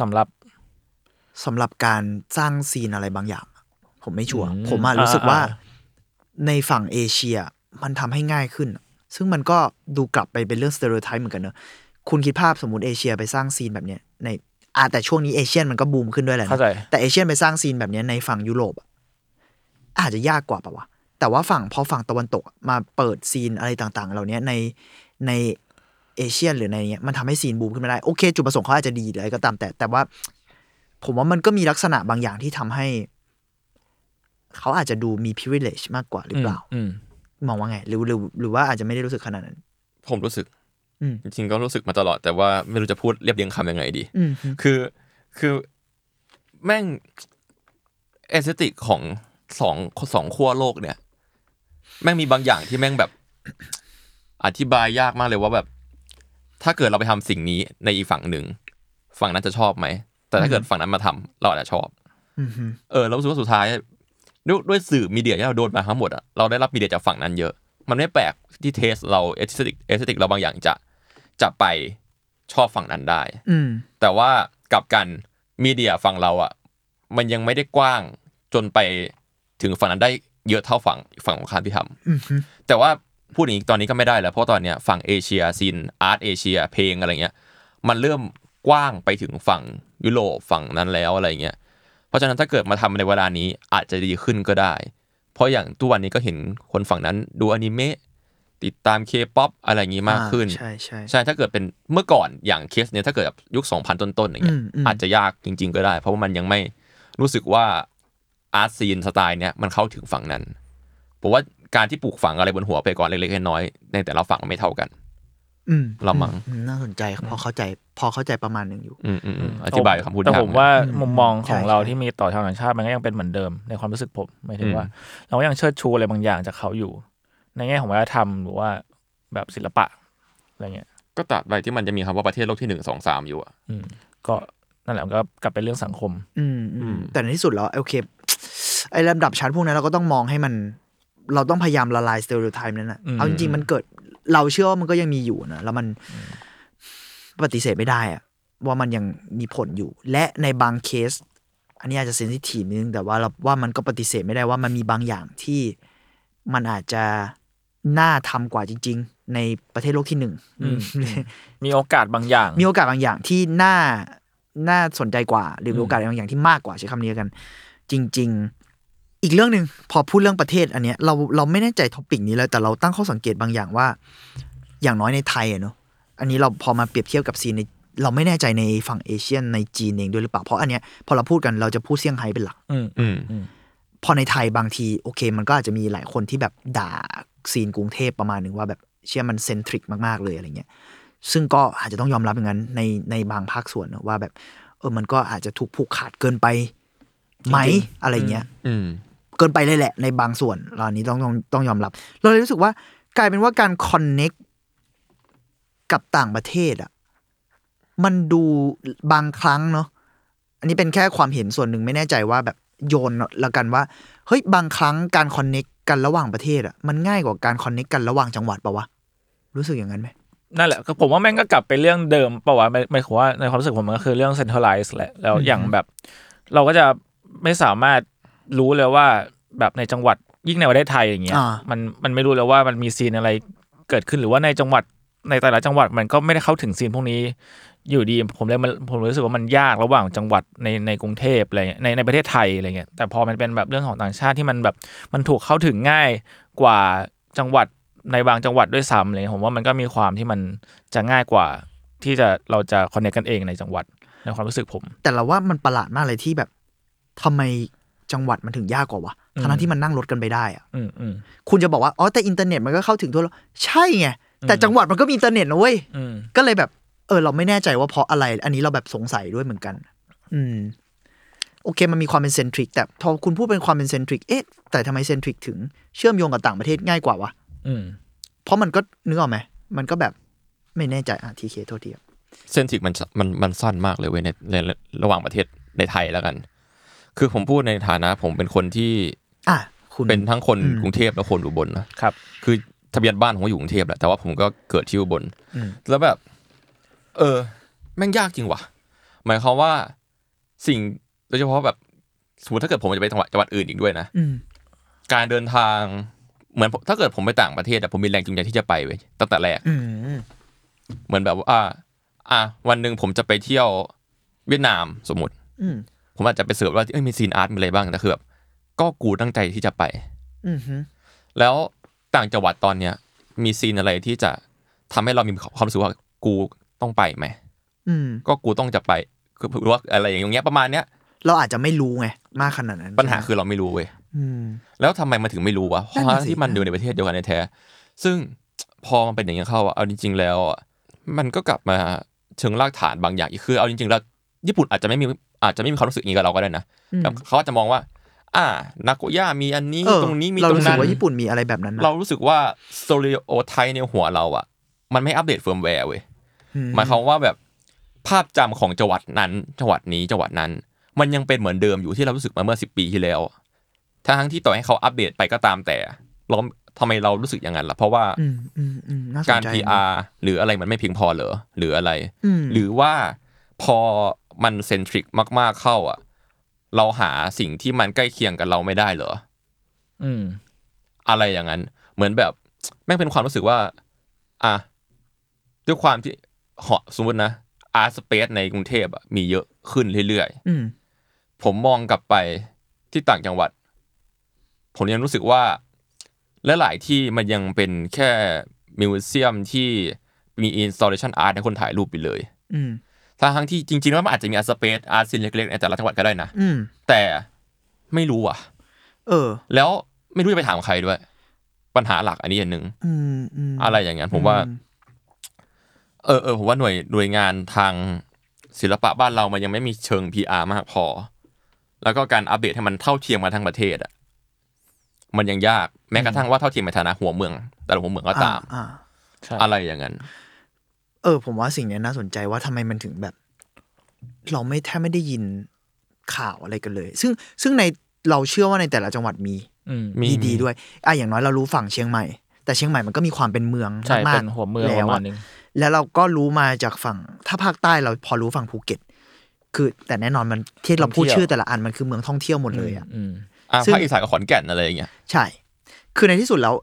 สำหรับสำหรับการสร้าง scene อะไรบางอย่าง ผมไม่ sure อืมผมอะรู้สึกว่าอ่าในฝั่งเอเชียมันทำให้ง่ายขึ้น ซึ่งมันก็ดูกลับไปเป็นเรื่อง stereotype เหมือนกันเนอะคุณคิดภาพสมมติเอเชียไปสร้าง scene แบบเนี้ยในอ่าแต่ช่วงนี้ Asian มันก็บูมขึ้นด้วยแหละนะเข้าใจแต่ Asian ไปสร้าง scene แบบเนี้ยในฝั่งยุโรปอะอาจจะยากกว่าปะวะ แต่ว่าฝั่งพอฝั่งตะวันตกอะมาเปิด scene อะไรต่างๆ เหล่านี้ในในเอเชียนหรือในเนี้ยมันทำให้ซีนบูมขึ้นมาได้ โอเค จุดประสงค์เขาอาจจะดีหรืออะไรก็ตามแต่ แต่ว่า ผมว่ามันก็มีลักษณะบางอย่างที่ทำให้ เขาอาจจะดูมี privilege มากกว่าหรือเปล่าอืมมองว่าไง หรือหรือหรือว่าอาจจะไม่ได้รู้สึกขนาดนั้น ผมรู้สึกอืมจริงๆก็รู้สึกมาตลอด แต่ว่าไม่รู้จะพูดเรียบเรียงคำยังไงดีอืมคือคือแม่งเอสติกของสองสองขั้วโลกเนี่ย แม่งมีบางอย่างที่แม่งแบบ อธิบายยากมากเลยว่าแบบ ถ้าเกิดเราไปทำสิ่งนี้ในอีกฝั่งหนึ่งฝั่งนั้นจะชอบไหมแต่ถ้าเกิดฝั่งนั้นมาทำเราอาจจะชอบอืมเออเรารู้สึกว่าสุดท้ายด้วยด้วยสื่อ media ที่เราโดนมาทั้งหมดอะเราได้รับ media จากฝั่งนั้นเยอะ มันไม่แปลกที่ taste เรา aesthetic aesthetic เราบางอย่างจะจะไปชอบฝั่งนั้นได้ อืมแต่ว่ากลับกัน media ฝั่งเราอะมันยังไม่ได้กว้างจนไปถึงฝั่งนั้นได้ เยอะเท่าฝั่งฝั่งของข้ามที่ทำอืมแต่ว่าพูดอย่างนี้ตอนนี้ก็ไม่ได้แล้วเพราะตอนเนี้ยฝั่งเอเชีย scene art เอเชียเพลงอะไรเงี้ยมันเริ่มกว้างไปถึงฝั่งยุโรปฝั่งนั้นแล้วอะไรเงี้ยเพราะฉะนั้นถ้าเกิดมาทำในเวลานี้อาจจะดีขึ้นก็ได้ เพราะอย่างทุกวันนี้ก็เห็นคนฝั่งนั้นดูอนิเมะติดตามเคป๊อปอะไรอย่างงี้มากขึ้น ใช่ใช่ใช่ถ้าเกิดเป็นเมื่อก่อนอย่างเคสเนี้ยถ้าเกิดแบบยุค 2000 ต้นๆอย่างเงี้ยอืมอืมอาจจะยากจริง ๆ ก็ได้ เพราะว่ามันยังไม่รู้สึกว่า อาร์ตซีนสไตล์เนี้ยมันเข้าถึงฝั่งนั้นผมว่าการที่ปลูกฝังอะไรบนหัวไปก่อนเล็กๆน้อยๆในแต่ละฝั่งไม่เท่ากัน อืมละมั้งอืน่าสนใจครับพอเข้าใจ พอเข้าใจประมาณหนึ่งอยู่ อืมอืมอืมอธิบายคำพูดแต่ยากผมว่าอืมมุมมองของใช่เราใช่ที่มีต่อชาวต่างชาติมันก็ยังเป็นเหมือนเดิมในความรู้สึกผมหมายถึงอืมว่า เราก็ยังเชิดชูอะไรบางอย่างจากเขาอยู่ ในแง่ของวัฒนธรรมหรือว่าแบบศิลปะอะไรเงี้ย ก็ตัดไปที่มันจะมีคำว่าประเทศโลกที่หนึ่งสองสามอยู่อะอืมก็นั่นแหละมันก็กลับเป็นเรื่องสังคมอืมอืมแต่ในที่สุดแล้วโอเค ไอ้ลำดับชั้นพวกนั้นเราก็ต้องมองให้มัน เราต้องพยายามละลายสเตอริโอไทป์นั้นนะอืมเอาจริงๆมันเกิดเราเชื่อว่ามันก็ยังมีอยู่นะแล้วมันปฏิเสธไม่ได้อะว่ามันยังมีผลอยู่ และในบางเคส อันนี้อาจจะเซนซิทีฟนิดนึงแต่ว่าเราว่ามันก็ปฏิเสธไม่ได้ว่ามันมีบางอย่างที่มันอาจจะน่าทำกว่าจริง ๆ ในประเทศโลกที่หนึ่งอืมมีโอกาสบางอย่าง มีโอกาสบางอย่างที่น่าน่าสนใจกว่า หรือมีโอกาสบางอย่างที่มากกว่าใช้คำนี้กัน จริง ๆ อีกเรื่องหนึ่งพอพูดเรื่องประเทศอันเนี้ยเราเราไม่แน่ใจ topic นี้เลยแต่เราตั้งข้อสังเกตบางอย่างว่า อย่างน้อยในไทยอะเนาะอันนี้เราพอมาเปรียบเทียบกับ scene ในเราไม่แน่ใจในฝั่ง Asian ในจีนเองด้วยหรือเปล่าเพราะอันเนี้ยพอเราพูดกันเราจะพูดเซี่ยงไฮ้เป็นหลักอืมอืมพอในไทยบางทีโอเค มันก็อาจจะมีหลายคนที่แบบด่าซีนกรุงเทพประมาณหนึ่งว่าแบบเชื่อมันเซนทริกมากๆเลยอะไรเงี้ยซึ่งก็อาจจะต้องยอมรับอย่างนั้นในในบางภาคส่วนนะว่าแบบ เออมันก็อาจจะถูกผูกขาดเกินไปไหมจริงอะไรเงี้ยอืม เกินไปเลยแหละในบางส่วนเราอันนี้ต้องต้องต้องยอมรับ เราเลยรู้สึกว่ากลายเป็นว่าการคอนเน็กกับต่างประเทศอะมันดูบางครั้งเนาะอันนี้เป็นแค่ความเห็นส่วนหนึ่งไม่แน่ใจว่าแบบโยนละกันว่าเฮ้ยบางครั้งการคอนเน็กกันระหว่างประเทศอะมันง่ายกว่าการคอนเน็กกันระหว่างจังหวัดปะวะรู้สึกอย่างนั้นไหมนั่นแหละก็ผมว่าแม่งก็กลับไปเรื่องเดิมปะวะไม่ไม่ขอว่าในความรู้สึกผมมันก็คือเรื่อง centralize แหละแล้วอย่างแบบ เราก็จะไม่สามารถ รู้เลยว่าแบบในจังหวัดยิ่งในประเทศไทยอย่างเงี้ยอ่ามันมันไม่รู้เลยว่ามันมีซีนอะไรเกิดขึ้นหรือว่าในจังหวัดในแต่ละจังหวัดมันก็ไม่ได้เข้าถึงซีนพวกนี้อยู่ดีผมเลยมันผมรู้สึกว่ามันยากระหว่างจังหวัดในในกรุงเทพอะไรเงี้ยในในประเทศไทยอะไรเงี้ยแต่พอมันเป็นแบบเรื่องของต่างชาติที่มันแบบมันถูกเข้าถึงง่ายกว่าจังหวัดในบางจังหวัดด้วยซ้ำอะไรเลยผมว่ามันก็มีความที่มันจะง่ายกว่าที่จะเราจะคอนเนคกันเองในจังหวัดในความรู้สึกผม แต่เราว่ามันประหลาดมากเลยที่แบบทำไม จังหวัดมันถึงยากกว่าวะอืมทั้งๆที่มันนั่งรถกันไปได้อะอืมอืมคุณจะบอกว่าอ๋อแต่อินเทอร์เน็ตมันก็เข้าถึงทั่วโลกใช่ไงแต่จังหวัดมันก็มีอินเทอร์เน็ตนะเว้ยอืมก็เลยแบบเออเราไม่แน่ใจว่าเพราะอะไร อันนี้เราแบบสงสัยด้วยเหมือนกัน อืม โอเค มันมีความเป็นเซนทริกแต่พอคุณพูดเป็นความเป็นเซนทริกเอ๊ะแต่ทำไมเซนทริกถึงเชื่อมโยงกับต่างประเทศง่ายกว่าวะอืม เพราะมันก็นึกออกไหมมันก็แบบไม่แน่ใจอะทีเคโทษทีครับเส้นทริกมันมันมันสั้นมากเลยเว้ยในในระหว่างประเทศในไทยแล้วกัน คือผมพูดในฐานะผมเป็นคนที่อะคุณเป็นทั้งคนอืมกรุงเทพและคนอุบลนะครับ คือทะเบียนบ้านผมก็อยู่กรุงเทพแหละแต่ว่าผมก็เกิดที่อุบลอืมแล้วแบบ เออ แม่งยากจริงว่ะ หมายความว่าสิ่งโดยเฉพาะแบบสมมติถ้าเกิดผมจะไปจังหวัดจังหวัดอื่นอีกด้วยนะอืมการเดินทางเหมือนผมถ้าเกิดผมไปต่างประเทศอะผมมีแรงจูงใจที่จะไปเว้ยตั้งแต่แรกอืมเหมือนแบบว่าอ่าอะวันหนึ่งผมจะไปเที่ยวเวียดนามสมมติอืม ผมอาจจะไป search ว่าเอ้ยมี scene art มีอะไรบ้างแต่คือแบบก็กูตั้งใจที่จะไปอืมฮึแล้วต่างจังหวัดตอนเนี้ยมี scene อะไรที่จะทำให้เรามีความรู้สึกว่ากูต้องไปไหมอืมก็กูต้องจะไปคือหรือว่าอะไรอย่างเงี้ยประมาณเนี้ยเราอาจจะไม่รู้ไงมากขนาดนั้น ปัญหาใช่ไมคือเราไม่รู้เว้ยอืมแล้วทำไมมันถึงไม่รู้วะเพราะนั่นน่ะสิที่มันอยู่ในประเทศเดียวกันในแท้ๆซึ่งพอมันเป็นอย่างเนี้ยเข้าอะเอาจริง ๆ แล้วอะมันก็กลับมาเชิงรากฐานบางอย่างอีกคือเอาจริงๆแล้วญี่ปุ่นอาจจะไม่มี อาจจะไม่มีความรู้สึกอย่างนี้กับเราก็ได้นะอืมแบบเขาอาจจะมองว่า อ่า นาโกย่ามีอันนี้เออตรงนี้มีตรงนั้นเรารู้สึกว่าญี่ปุ่นมีอะไรแบบนั้นนะเรารู้สึกว่า stereotype ในหัวเราอะมันไม่ update firmware เว้ยอืมหมายความว่าแบบภาพจำของจังหวัดนั้นจังหวัดนี้จังหวัดนั้น มันยังเป็นเหมือนเดิมอยู่ที่เรารู้สึกมาเมื่อสิบปีที่แล้วทั้งที่ต่อให้เขาอัปเดตไปก็ตามแต่เราทำไมเรารู้สึกอย่างนั้นล่ะ เพราะว่าอืมอืมอืมน่าสนการใจ PR หรืออะไรมันไม่เพียงพอเหรอหรืออะไรอืมหรือว่าพอ มันเซนทริกมาก ๆเข้าอะ เราหาสิ่งที่มันใกล้เคียงกับเราไม่ได้เหรออืม อะไรอย่างนั้น เหมือนแบบแม่งเป็นความรู้สึกว่า อะด้วยความที่เหาะสมมตินะอาร์สเปซในกรุงเทพอะมีเยอะขึ้นเรื่อยอืมๆผมมองกลับไปที่ต่างจังหวัด ผมยังรู้สึกว่าและหลายที่มันยังเป็นแค่ museum ที่มีอินสต l เลชันอาร์ตให้คนถ่ายรูปไปเลยอืม ทั้งที่จริงๆแล้วมันอาจจะมี art space art scene เล็กๆในแต่ละจังหวัดก็ได้นะอืมแต่ไม่รู้อะ เออ แล้วไม่รู้จะไปถามใครด้วย ปัญหาหลักอันนี้อันหนึ่งอืมอืมอะไรอย่างเงี้ยผมว่า เออเออผมว่าหน่วยหน่วยงานทางศิลปะบ้านเรามันยังไม่มีเชิง PR มากพอ แล้วก็การอัปเดตให้มันเท่าเทียมมาทั้งประเทศอะมันยังยากแม้กระทั่งว่าเท่าเทียมในฐานะหัวเมือง แต่ละหัวเมืองก็ตามอ่าใช่อะไรอย่างนั้นเออผมว่าสิ่งเนี้ยน่าสนใจว่าทำไมมันถึงแบบ เราไม่แทบไม่ได้ยินข่าวอะไรกันเลย ซึ่งซึ่งในเราเชื่อว่าในแต่ละจังหวัดมีอืมมีดีๆด้วยอะอย่างน้อยเรารู้ฝั่งเชียงใหม่ แต่เชียงใหม่มันก็มีความเป็นเมืองใช่มาเป็กนๆหัวเมืองปแล้วระมาอะณนึงแล้วเราก็รู้มาจากฝั่ง ถ้าภาคใต้เราพอรู้ฝั่งภูเก็ต คือแต่แน่นอนมันที่เราพูดท่องเที่ยวชื่อแต่ละอันมันคือเมืองท่องเที่ยวหมดเลยอะอืมอะซึ่งภาคอีสานกับขอนแก่นอะไรอย่างเงี้ยใช่ คือในที่สุดแล้ว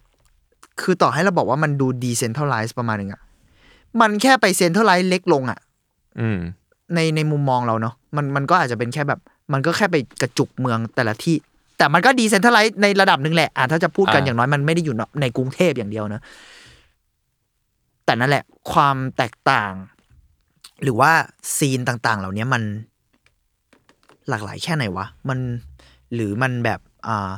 คือต่อให้เราบอกว่ามันดูดีเซน t ท a ไลซ์ประมาณหนึงอะ มันแค่ไปเซน t ท a ไลซ์เล็กลงอะอืมในในมุมมองเราเนาะมันมันก็อาจจะเป็นแค่แบบ มันก็แค่ไปกระจุกเมืองแต่ละที่ แต่มันก็ดีเซน t ท a ไลซ์ในระดับหนึ่งแหละอะถ้าจะพูดกันอ่าอย่างน้อยมันไม่ได้อยู่ในกรุงเทพอย่างเดียวนะแต่นั่นแหละ ความแตกต่าง หรือว่าซีนต่างๆ เหล่านี้มันหลากหลายแค่ไหนวะ มันหรือมันแบบอ่า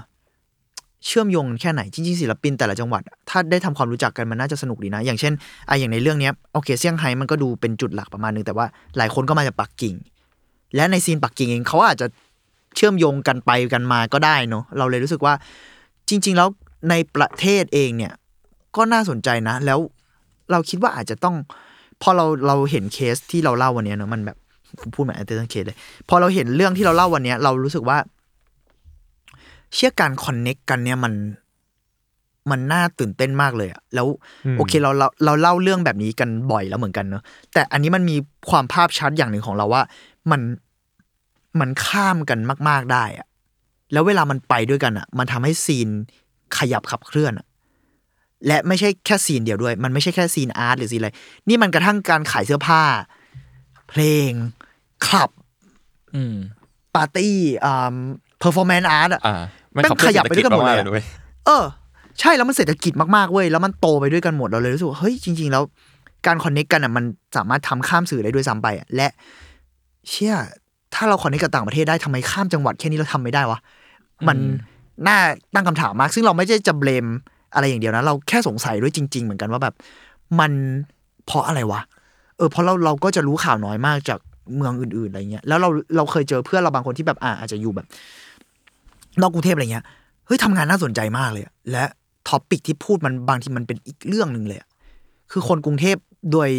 เชื่อมโยงกันแค่ไหน จริงๆศิลปินแต่ละจังหวัด ถ้าได้ทำความรู้จักกันมันน่าจะสนุกดีนะ อย่างเช่นไออย่างในเรื่องนี้โอเคเซี่ยงไฮ้มันก็ดูเป็นจุดหลักประมาณนึง แต่ว่าหลายคนก็มาจากปักกิ่ง และใน scene ปักกิ่งเองเขาอาจจะเชื่อมโยงกันไปกันมาก็ได้เนอะเราเลยรู้สึกว่า จริง ๆ แล้วในประเทศเองเนี่ยก็น่าสนใจนะ แล้วเราคิดว่าอาจจะต้อง พอเราเราเห็นเคสที่เราเล่าวันนี้เนอะมันแบบผมพูดเหมือน under case เลย พอเราเห็นเรื่องที่เราเล่าวันนี้เรารู้สึกว่า เชื่อการ connect กันเนี่ยมันมันน่าตื่นเต้นมากเลยอะแล้วอืมโอเคเราเราเราเล่าเรื่องแบบนี้กันบ่อยแล้วเหมือนกันเนอะแต่อันนี้มันมีความภาพชัดอย่างหนึ่งของเราว่า มันมันข้ามกันมาก ๆได้อะแล้วเวลามันไปด้วยกันอะมันทำให้ scene ขยับขับเคลื่อนอะและไม่ใช่แค่ scene เดียวด้วย มันไม่ใช่แค่ scene art หรือ scene อะไร นี่มันกระทั่งการขายเสื้อผ้า เพลงคลับอืมปาร์ตี้อ่า performance art อะอ่า แม่งขยับไปด้วยกันหมดเลยเศรษฐจากๆด้วยเออ ใช่แล้วมันเศรษฐกิจมากๆเว้ยแล้วมันโตไปด้วยกันหมดเราเลยรู้สึกว่าเฮ้ยจริง ๆ แล้วการคอนเน็กกันอะมันสามารถทำข้ามสื่อได้ด้วยซ้ำไปอะและเชื่อถ้าเราคอนเน็กกับต่างประเทศได้ทำไมข้ามจังหวัดแค่นี้เราทำไม่ได้วะมันน่าตั้งคำถามมาก ซึ่งเราไม่ได้จะเบลมอะไรอย่างเดียวนะ เราแค่สงสัยด้วยจริง ๆ เหมือนกันว่าแบบ มันเพราะอะไรวะเออเพราะเราเราก็จะรู้ข่าวน้อยมากจากเมืองอื่นๆอะไรเงี้ยแล้วเราเราเคยเจอเพื่อนเราบางคนที่แบบอ่าอาจจะอยู่แบบ นอกกรุงเทพอะไรเงี้ยเฮ้ยทำงานน่าสนใจมากเลยอะและtopic ที่พูดมันบางทีมันเป็นอีกเรื่องหนึ่งเลยอะคือคนกรุงเทพโดย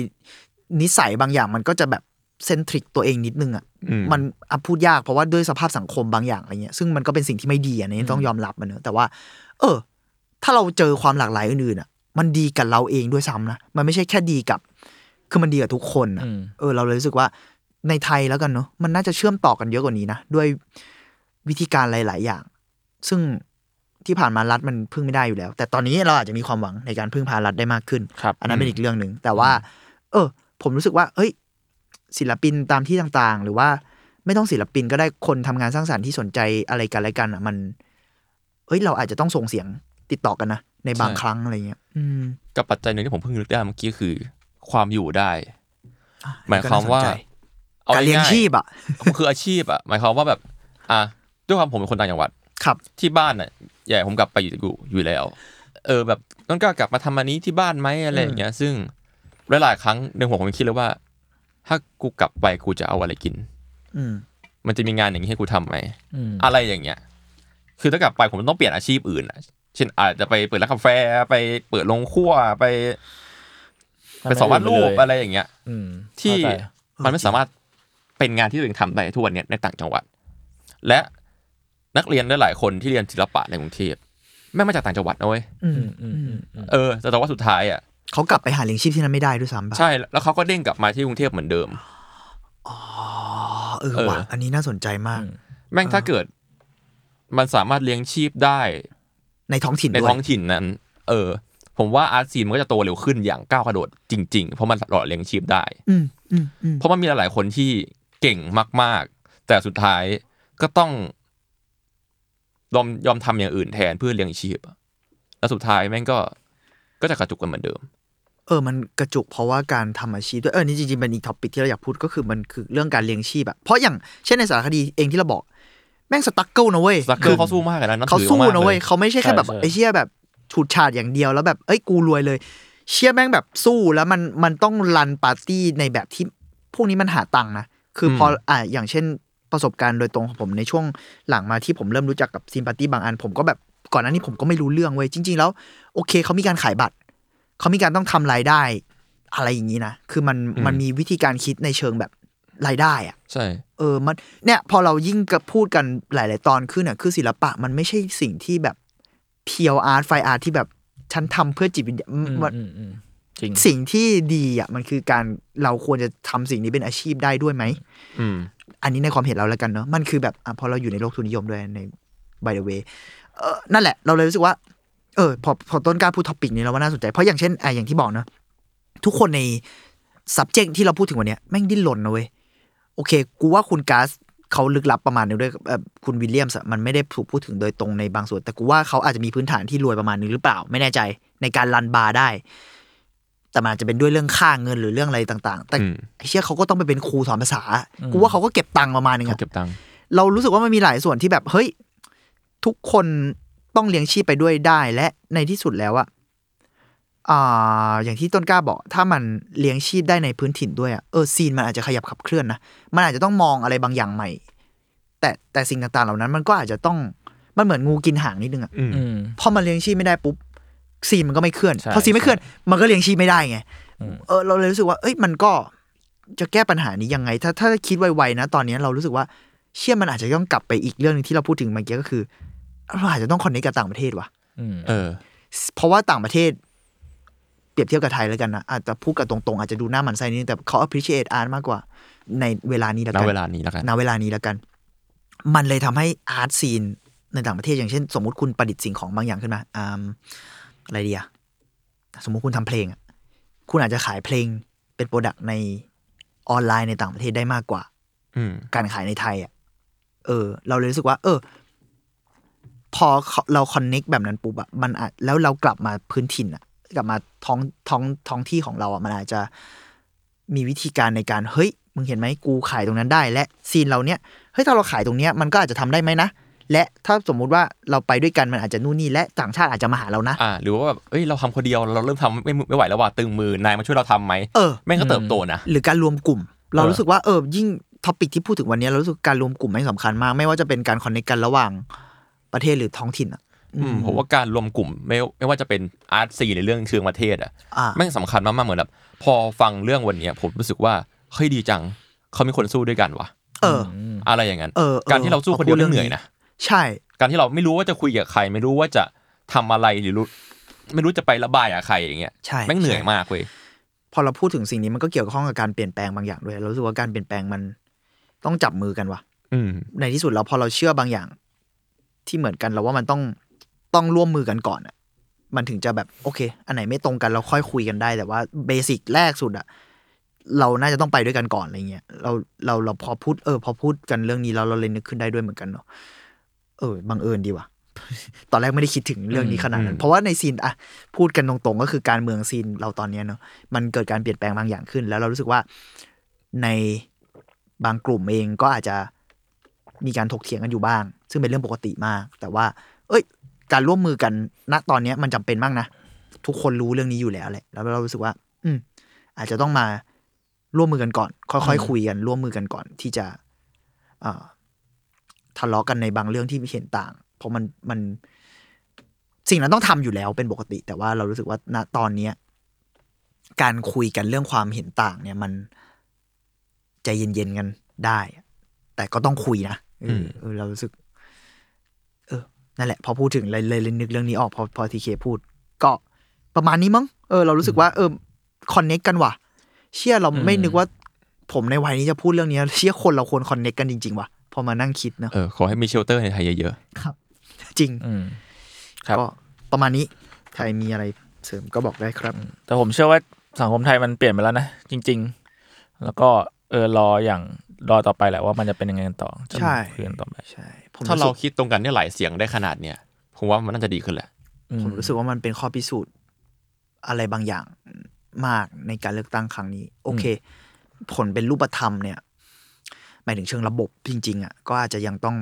นิสัยบางอย่างมันก็จะแบบ centric ตัวเองนิดนึงอะอืมมันอะพูดยากเพราะว่าด้วยสภาพสังคมบางอย่างอะไรเงี้ยซึ่งมันก็เป็นสิ่งที่ไม่ดีอันนี้ต้องยอมรับมันเนอะแต่ว่า เออ ถ้าเราเจอความหลากหลายอื่นๆอะมันดีกับเราเองด้วยซ้ำนะมันไม่ใช่แค่ดีกับ คือมันดีกับทุกคนอะอืมเออ เราเลยรู้สึกว่าในไทยแล้วกันเนอะมันน่าจะเชื่อมต่อกันเยอะกว่านี้นะด้วยวิธีการหลาย ๆ อย่าง ซึ่งที่ผ่านมารัฐมันพึ่งไม่ได้อยู่แล้ว แต่ตอนนี้เราอาจจะมีความหวังในการพึ่งพารัฐได้มากขึ้นครับอันนั้นเป็นอีกเรื่องหนึ่งแต่ว่า เออ ผมรู้สึกว่า เอ้ย ศิลปินตามที่ต่างๆ หรือว่าไม่ต้องศิลปินก็ได้คนทำงานสร้างสรรค์ที่สนใจอะไรกันอะไรกันอะมัน เอ้ย เราอาจจะต้องส่งเสียงติดต่อกันนะในบางใช่ครั้งอะไรเงี้ยอืมกับปัจจัยหนึ่งที่ผมเพิ่งนึกได้เมื่อกี้คือ ความอยู่ได้อะหมายความว่าก็น่สนใจอการเลี้ยงๆชีพอะคืออาชีพอะหมายความว่าแบบ อะด้วยความผมเป็นคนต่างจังหวัด ครับที่บ้านน่ะใหญ่ผมกลับไปอยู่อยู่อยู่แล้ว เออแบบต้องกล้ากลับมาทำอันนี้ที่บ้านไหมอะไรอย่างเงี้ย ซึ่งหลายๆครั้งในหัวผมคิดเลยว่า ถ้ากูกลับไปกูจะเอาอะไรกิน อืมมันจะมีงานอย่างนี้ให้กูทำไหมอืมอะไรอย่างเงี้ย คือถ้ากลับไปผมต้องเปลี่ยนอาชีพอื่นอะเช่นอาจจะไปเปิดร้านกาแฟไปเปิดโรงครัวไปไปสอนวาดรูปอะไรอย่างเงี้ย อืมที่เข้าใจมันไม่สามารถเป็นงานที่ตัวเองทำได้ทุกวันเนี้ยในต่างจังหวัด และ นักเรียนได้หลายคนที่เรียนศิลปะในกรุงเทพแม่งมาจากต่างจังหวัดนะเว้ยอืมอืมอืมอืมอืมเออแต่แต่ว่าสุดท้ายอะเขากลับไปหาเลี้ยงชีพที่นั่นไม่ได้ด้วยซ้ำป่ะใช่แล้วเขาก็เด้งกลับมาที่กรุงเทพเหมือนเดิมอ๋อเออเออว่ะอันนี้น่าสนใจมาก แม่งถ้าเกิด มันสามารถเลี้ยงชีพได้ ในท้องถิ่นในด้วยท้องถิ่นนั้น เออ ผมว่า art scene มันก็จะโตเร็วขึ้นอย่างก้าวกระโดดจริง ๆ เพราะมันหล่อเลี้ยงชีพได้ อืมอืมอืมเพราะมันมีหลายๆคนที่เก่งมาก ๆ แต่สุดท้ายก็ต้อง ยอมยอมทำอย่างอื่นแทนเพื่อเลี้ยงชีพอะแล้วสุดท้ายแม่งก็ก็จะกระจุกกันเหมือนเดิม เออ มันกระจุกเพราะว่าการทำอาชีพด้วย เออ นี่จริงๆเป็นอีก topic ที่เราอยากพูดก็คือมันคือเรื่องการเลี้ยงชีพอะเพราะอย่างเช่นในสารคดีเองที่เราบอก แม่ง struggle นะเว้ย struggle เขาสู้มากเลยนะนับถือเขาสู้มากเลยนะเว้ยเขาไม่ใช่แค่แบบใช่ใช่ไอ้เชี่ยแบบฉูดฉาดอย่างเดียวแล้วแบบเอ้ยกูรวยเลย เชี่ยแม่งแบบสู้แล้วมันมันต้อง run ปาร์ตี้ในแบบที่พวกนี้มันหาตังค์นะคือพออ่าอย่างเช่น ประสบการณ์โดยตรงของผมในช่วงหลังมาที่ผมเริ่มรู้จักกับ scene ปาร์ตี้บางอัน ผมก็แบบก่อนหน้านี้ผมก็ไม่รู้เรื่องเว้ยจริง ๆ แล้วโอเคเขามีการขายบัตรเขามีการต้องทำรายได้ อะไรอย่างนี้นะคือมันอืมมันมีวิธีการคิดในเชิงแบบรายได้อะใช่เออมันเนี่ยพอเรายิ่งกับพูดกันหลาย ๆ ตอนขึ้นอะคือศิลปะมันไม่ใช่สิ่งที่แบบเพียวอาร์ตไฟอาร์ตที่แบบฉันทำเพื่อจิตวิญญาณอืมมันอืมอืมจริงสิ่งที่ดีอะมันคือการเราควรจะทำสิ่งนี้เป็นอาชีพได้ด้วยไหม อันนี้ในความเห็นเราแล้วกันเนาะมันคือแบบอพอเราอยู่ในโลกทุนนิยมด้วยใน by the way เออนั่นแหละ เราเลยรู้สึกว่า เออ พอพอต้นกล้าพูด topic นี้เราว่าน่าสนใจ เพราะอย่างเช่นอะอย่างที่บอกเนาะทุกคนใน subject ที่เราพูดถึงวันนี้แม่งดิ้นรนนะเว้ยโอเค กูว่าคุณกาซเขาลึกลับประมาณนึงด้วยคุณวิลเลียมส์มันไม่ได้ถูกพูดถึงโดยตรงในบางส่วน แต่กูว่าเขาอาจจะมีพื้นฐานที่รวยประมาณนึงหรือเปล่า ไม่แน่ใจในการ run บาร์ได้ แต่มันอาจจะเป็นด้วยเรื่องค่าเงินหรือเรื่องอะไรต่างๆ แต่อืมไอ้เชี่ยเขาก็ต้องไปเป็นครูสอนภาษา กูว่าเขาก็เก็บตังค์ประมาณนึงเขาอะเก็บตังค์เรารู้สึกว่ามันมีหลายส่วนที่แบบเฮ้ย ทุกคนต้องเลี้ยงชีพไปด้วยได้ และในที่สุดแล้วอะอ่าอย่างที่ต้นกล้าบอก ถ้ามันเลี้ยงชีพได้ในพื้นถิ่นด้วยอะเออซีนมันอาจจะขยับขับเคลื่อนนะมันอาจจะต้องมองอะไรบางอย่างใหม่ แต่แต่สิ่งต่างๆเหล่านั้น มันก็อาจจะต้องมันเหมือนงูกินหางนิดนึงอะอืมอืมพอมันเลี้ยงชีพไม่ได้ปุ๊บ ซีนมันก็ไม่เคลื่อนใช่พอซีนไม่เคลื่อน มันก็เลี้ยงชีพไม่ได้ไงอืมเออเราเลยรู้สึกว่า เอ้ยมันก็จะแก้ปัญหานี้ยังไง ถ้าถ้าคิดไวๆนะ ตอนนี้เรารู้สึกว่า เชื่อมันอาจจะต้องกลับไปอีกเรื่องหนึงที่เราพูดถึงเมื่อกี้ก็คือเราอาจจะต้องคอนเนคกับต่างประเทศว่ะอืมเออ เพราะว่าต่างประเทศ เปรียบเทียบกับไทยแล้วกันนะอาจจะพูดกับตรงๆ อาจจะดูหน้าหมันไส้นิดนึงแต่เขา appreciate art มากกว่า ในเวลานี้แล้วณกันเวลานี้แล้วกันณเวลานี้แล้วกัน มันเลยทำให้อาร์ตซีนในต่างประเทศอย่างเช่น สมมุติคุณประดิษฐ์สิ่งของบางอย่างขึ้นมาอ่า อะไรดีอะสมมุติคุณทำเพลงอะคุณอาจจะขายเพลงเป็น product ในออนไลน์ในต่างประเทศได้มากกว่า อืมการขายในไทยอะ เออ เราเลยรู้สึกว่า เออ พอเรา connect แบบนั้นปุ๊บอะมันอาจแล้วเรากลับมาพื้นถิ่นอะกลับมาท้องท้องท้องที่ของเราอะมันอาจจะมีวิธีการในการเฮ้ยมึงเห็นไหมกูขายตรงนั้นได้ และ scene เราเนี้ยเฮ้ยถ้าเราขายตรงเนี้ยมันก็อาจจะทำได้ไหมนะ และถ้าสมมุติว่าเราไปด้วยกันมันอาจจะนู่นนี่และต่างชาติอาจจะมาหาเรานะอ่าหรือว่าแบบเอ้ยเราทำคนเดียวเราเริ่มทำไม่ไม่ไหวแล้วว่ะตึงมือนายมาช่วยเราทำไหมเออแม่งก็เติบโตนะหรือการรวมกลุ่ม เราเออรู้สึกว่าเออยิ่ง topic ที่พูดถึงวันนี้เรารู้สึกการรวมกลุ่มแม่งสำคัญมาก ไม่ว่าจะเป็นการ connect กันระหว่างประเทศหรือท้องถิ่นอะอืมผมว่าการรวมกลุ่มไม่ไม่ว่าจะเป็น art scene ในเรื่องเชิงประเทศอะอ่าแม่งสำคัญมากๆเหมือนแบบพอฟังเรื่องวันเนี้ยผมรู้สึกว่าเฮ้ยดีจังเขามีคนสู้ด้วยกันวะเออ อะไรอย่างนั้นเออเออการที่เราสู้คนเดียวพอพูดเรื่องเหนื่อยนะ ใช่ การที่เราไม่รู้ว่าจะคุยกับใคร ไม่รู้ว่าจะทำอะไรหรือรู้ไม่รู้จะไประบายกับใครอย่างเงี้ยใช่แม่งเหนื่อยใช่มากเว้ยพอเราพูดถึงสิ่งนี้มันก็เกี่ยวข้องกับการเปลี่ยนแปลงบางอย่างด้วยเรารู้สึกว่าการเปลี่ยนแปลงมันต้องจับมือกันว่ะอืมในที่สุดเราพอเราเชื่อบางอย่าง ที่เหมือนกันเราว่ามันต้องต้องร่วมมือกันก่อนอะมันถึงจะแบบโอเค อันไหนไม่ตรงกันเราค่อยคุยกันได้ แต่ว่าเบสิกแรกสุดอะเราน่าจะต้องไปด้วยกันก่อนอะไรเงี้ยเราเราเราพอพูดเออ พอพูดกันเรื่องนี้เราเราเลยนึกขึ้นได้ด้วยเหมือนกันเนาะ เออบังเอิญดีว่ะ ตอนแรกไม่ได้คิดถึงเรื่องนี้ขนาดนั้น เพราะว่าในซีนอะพูดกันตรงๆ ก็คือการเมืองซีนเราตอนเนี้ยเนาะมันเกิดการเปลี่ยนแปลงบางอย่างขึ้น แล้วเรารู้สึกว่าในบางกลุ่มเองก็อาจจะมีการถกเถียงกันอยู่บ้าง ซึ่งเป็นเรื่องปกติมาก แต่ว่า เอ้ย การร่วมมือกันณตอนเนี้ยมันจำเป็นมากนะ ทุกคนรู้เรื่องนี้อยู่แล้วแหละแล้วเรารู้สึกว่า อืม อาจจะต้องมาร่วมมือกันก่อน ค่อยๆคุยกันร่วมมือกันก่อนที่จะ เอ่อ ทะเลาะกันในบางเรื่องที่เห็นต่าง เพราะมันมันสิ่งนั้นต้องทำอยู่แล้วเป็นปกติ แต่ว่าเรารู้สึกว่าณตอนเนี้ยการคุยกันเรื่องความเห็นต่าง เนี่ยมันใจเย็นๆกันได้ แต่ก็ต้องคุยนะเออเออเรารู้สึก เออ นั่นแหละ พอพูดถึงเลยเลยเลยนึกเรื่องนี้ออกพอพอทีเคพูด ก็ประมาณนี้มั้งเออเรารู้สึกว่าเออ connect กันว่ะ เชี่ยเราไม่นึกว่า ผมในวัยนี้จะพูดเรื่องนี้เชี่ยคนเราควร connect กันจริงๆว่ะ พอมานั่งคิดเนอะเออขอให้มี shelter ในไทยเยอะครับ จริงอืมครับก็ประมาณนี้ใครมีอะไรเสริมก็บอกได้ครับ แต่ผมเชื่อว่าสังคมไทยมันเปลี่ยนไปแล้วนะ จริง ๆ แล้วก็เออรออย่างรอต่อไปแหละว่ามันจะเป็นยังไงกันต่อจะใช่คุยกันต่อไปใช่ผมๆถ้าเราสึกคิดตรงกันเนี่ยหลายเสียงได้ขนาดเนี้ยผมว่ามันน่าจะดีขึ้นแหละอืมผมรู้สึกว่ามันเป็นข้อพิสูจน์อะไรบางอย่างมากในการเลือกตั้งครั้งนี้ โอเค ผลเป็นรูปธรรมเนี่ยห มายถึงเชิงระบบจริง ๆอะก็อาจจะยังต้อง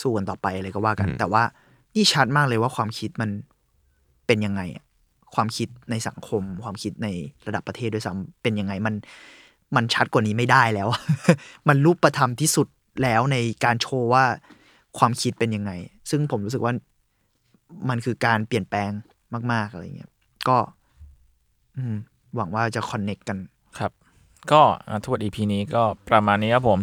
สู้กันต่อไปอะไรก็ว่ากันอืมแต่ว่านี่ชัดมากเลยว่าความคิดมันเป็นยังไงอะความคิดในสังคม ความคิดในระดับประเทศด้วยซ้ำเป็นยังไงมันมันชัดกว่านี้ไม่ได้แล้ว มันรูปธรรมที่สุดแล้วในการโชว์ว่าความคิดเป็นยังไง ซึ่งผมรู้สึกว่ามันคือการเปลี่ยนแปลงมาก ๆ อะไรเงี้ย ก็ อืม หวังว่าจะคอนเน็กกันครับ ก็อาทวด EP นี้ก็ประมาณนี้ครับผม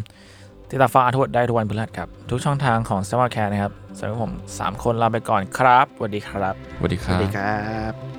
ติดตามฟังอาทวดได้ทุกวันพฤหัสครับ ทุกช่องทางของ s ซ m ม r แคร์นะครับสำหรับผม 3 คนลาไปก่อนครับสวัสดีครับสวัสดีคสรัวัสบดีครับ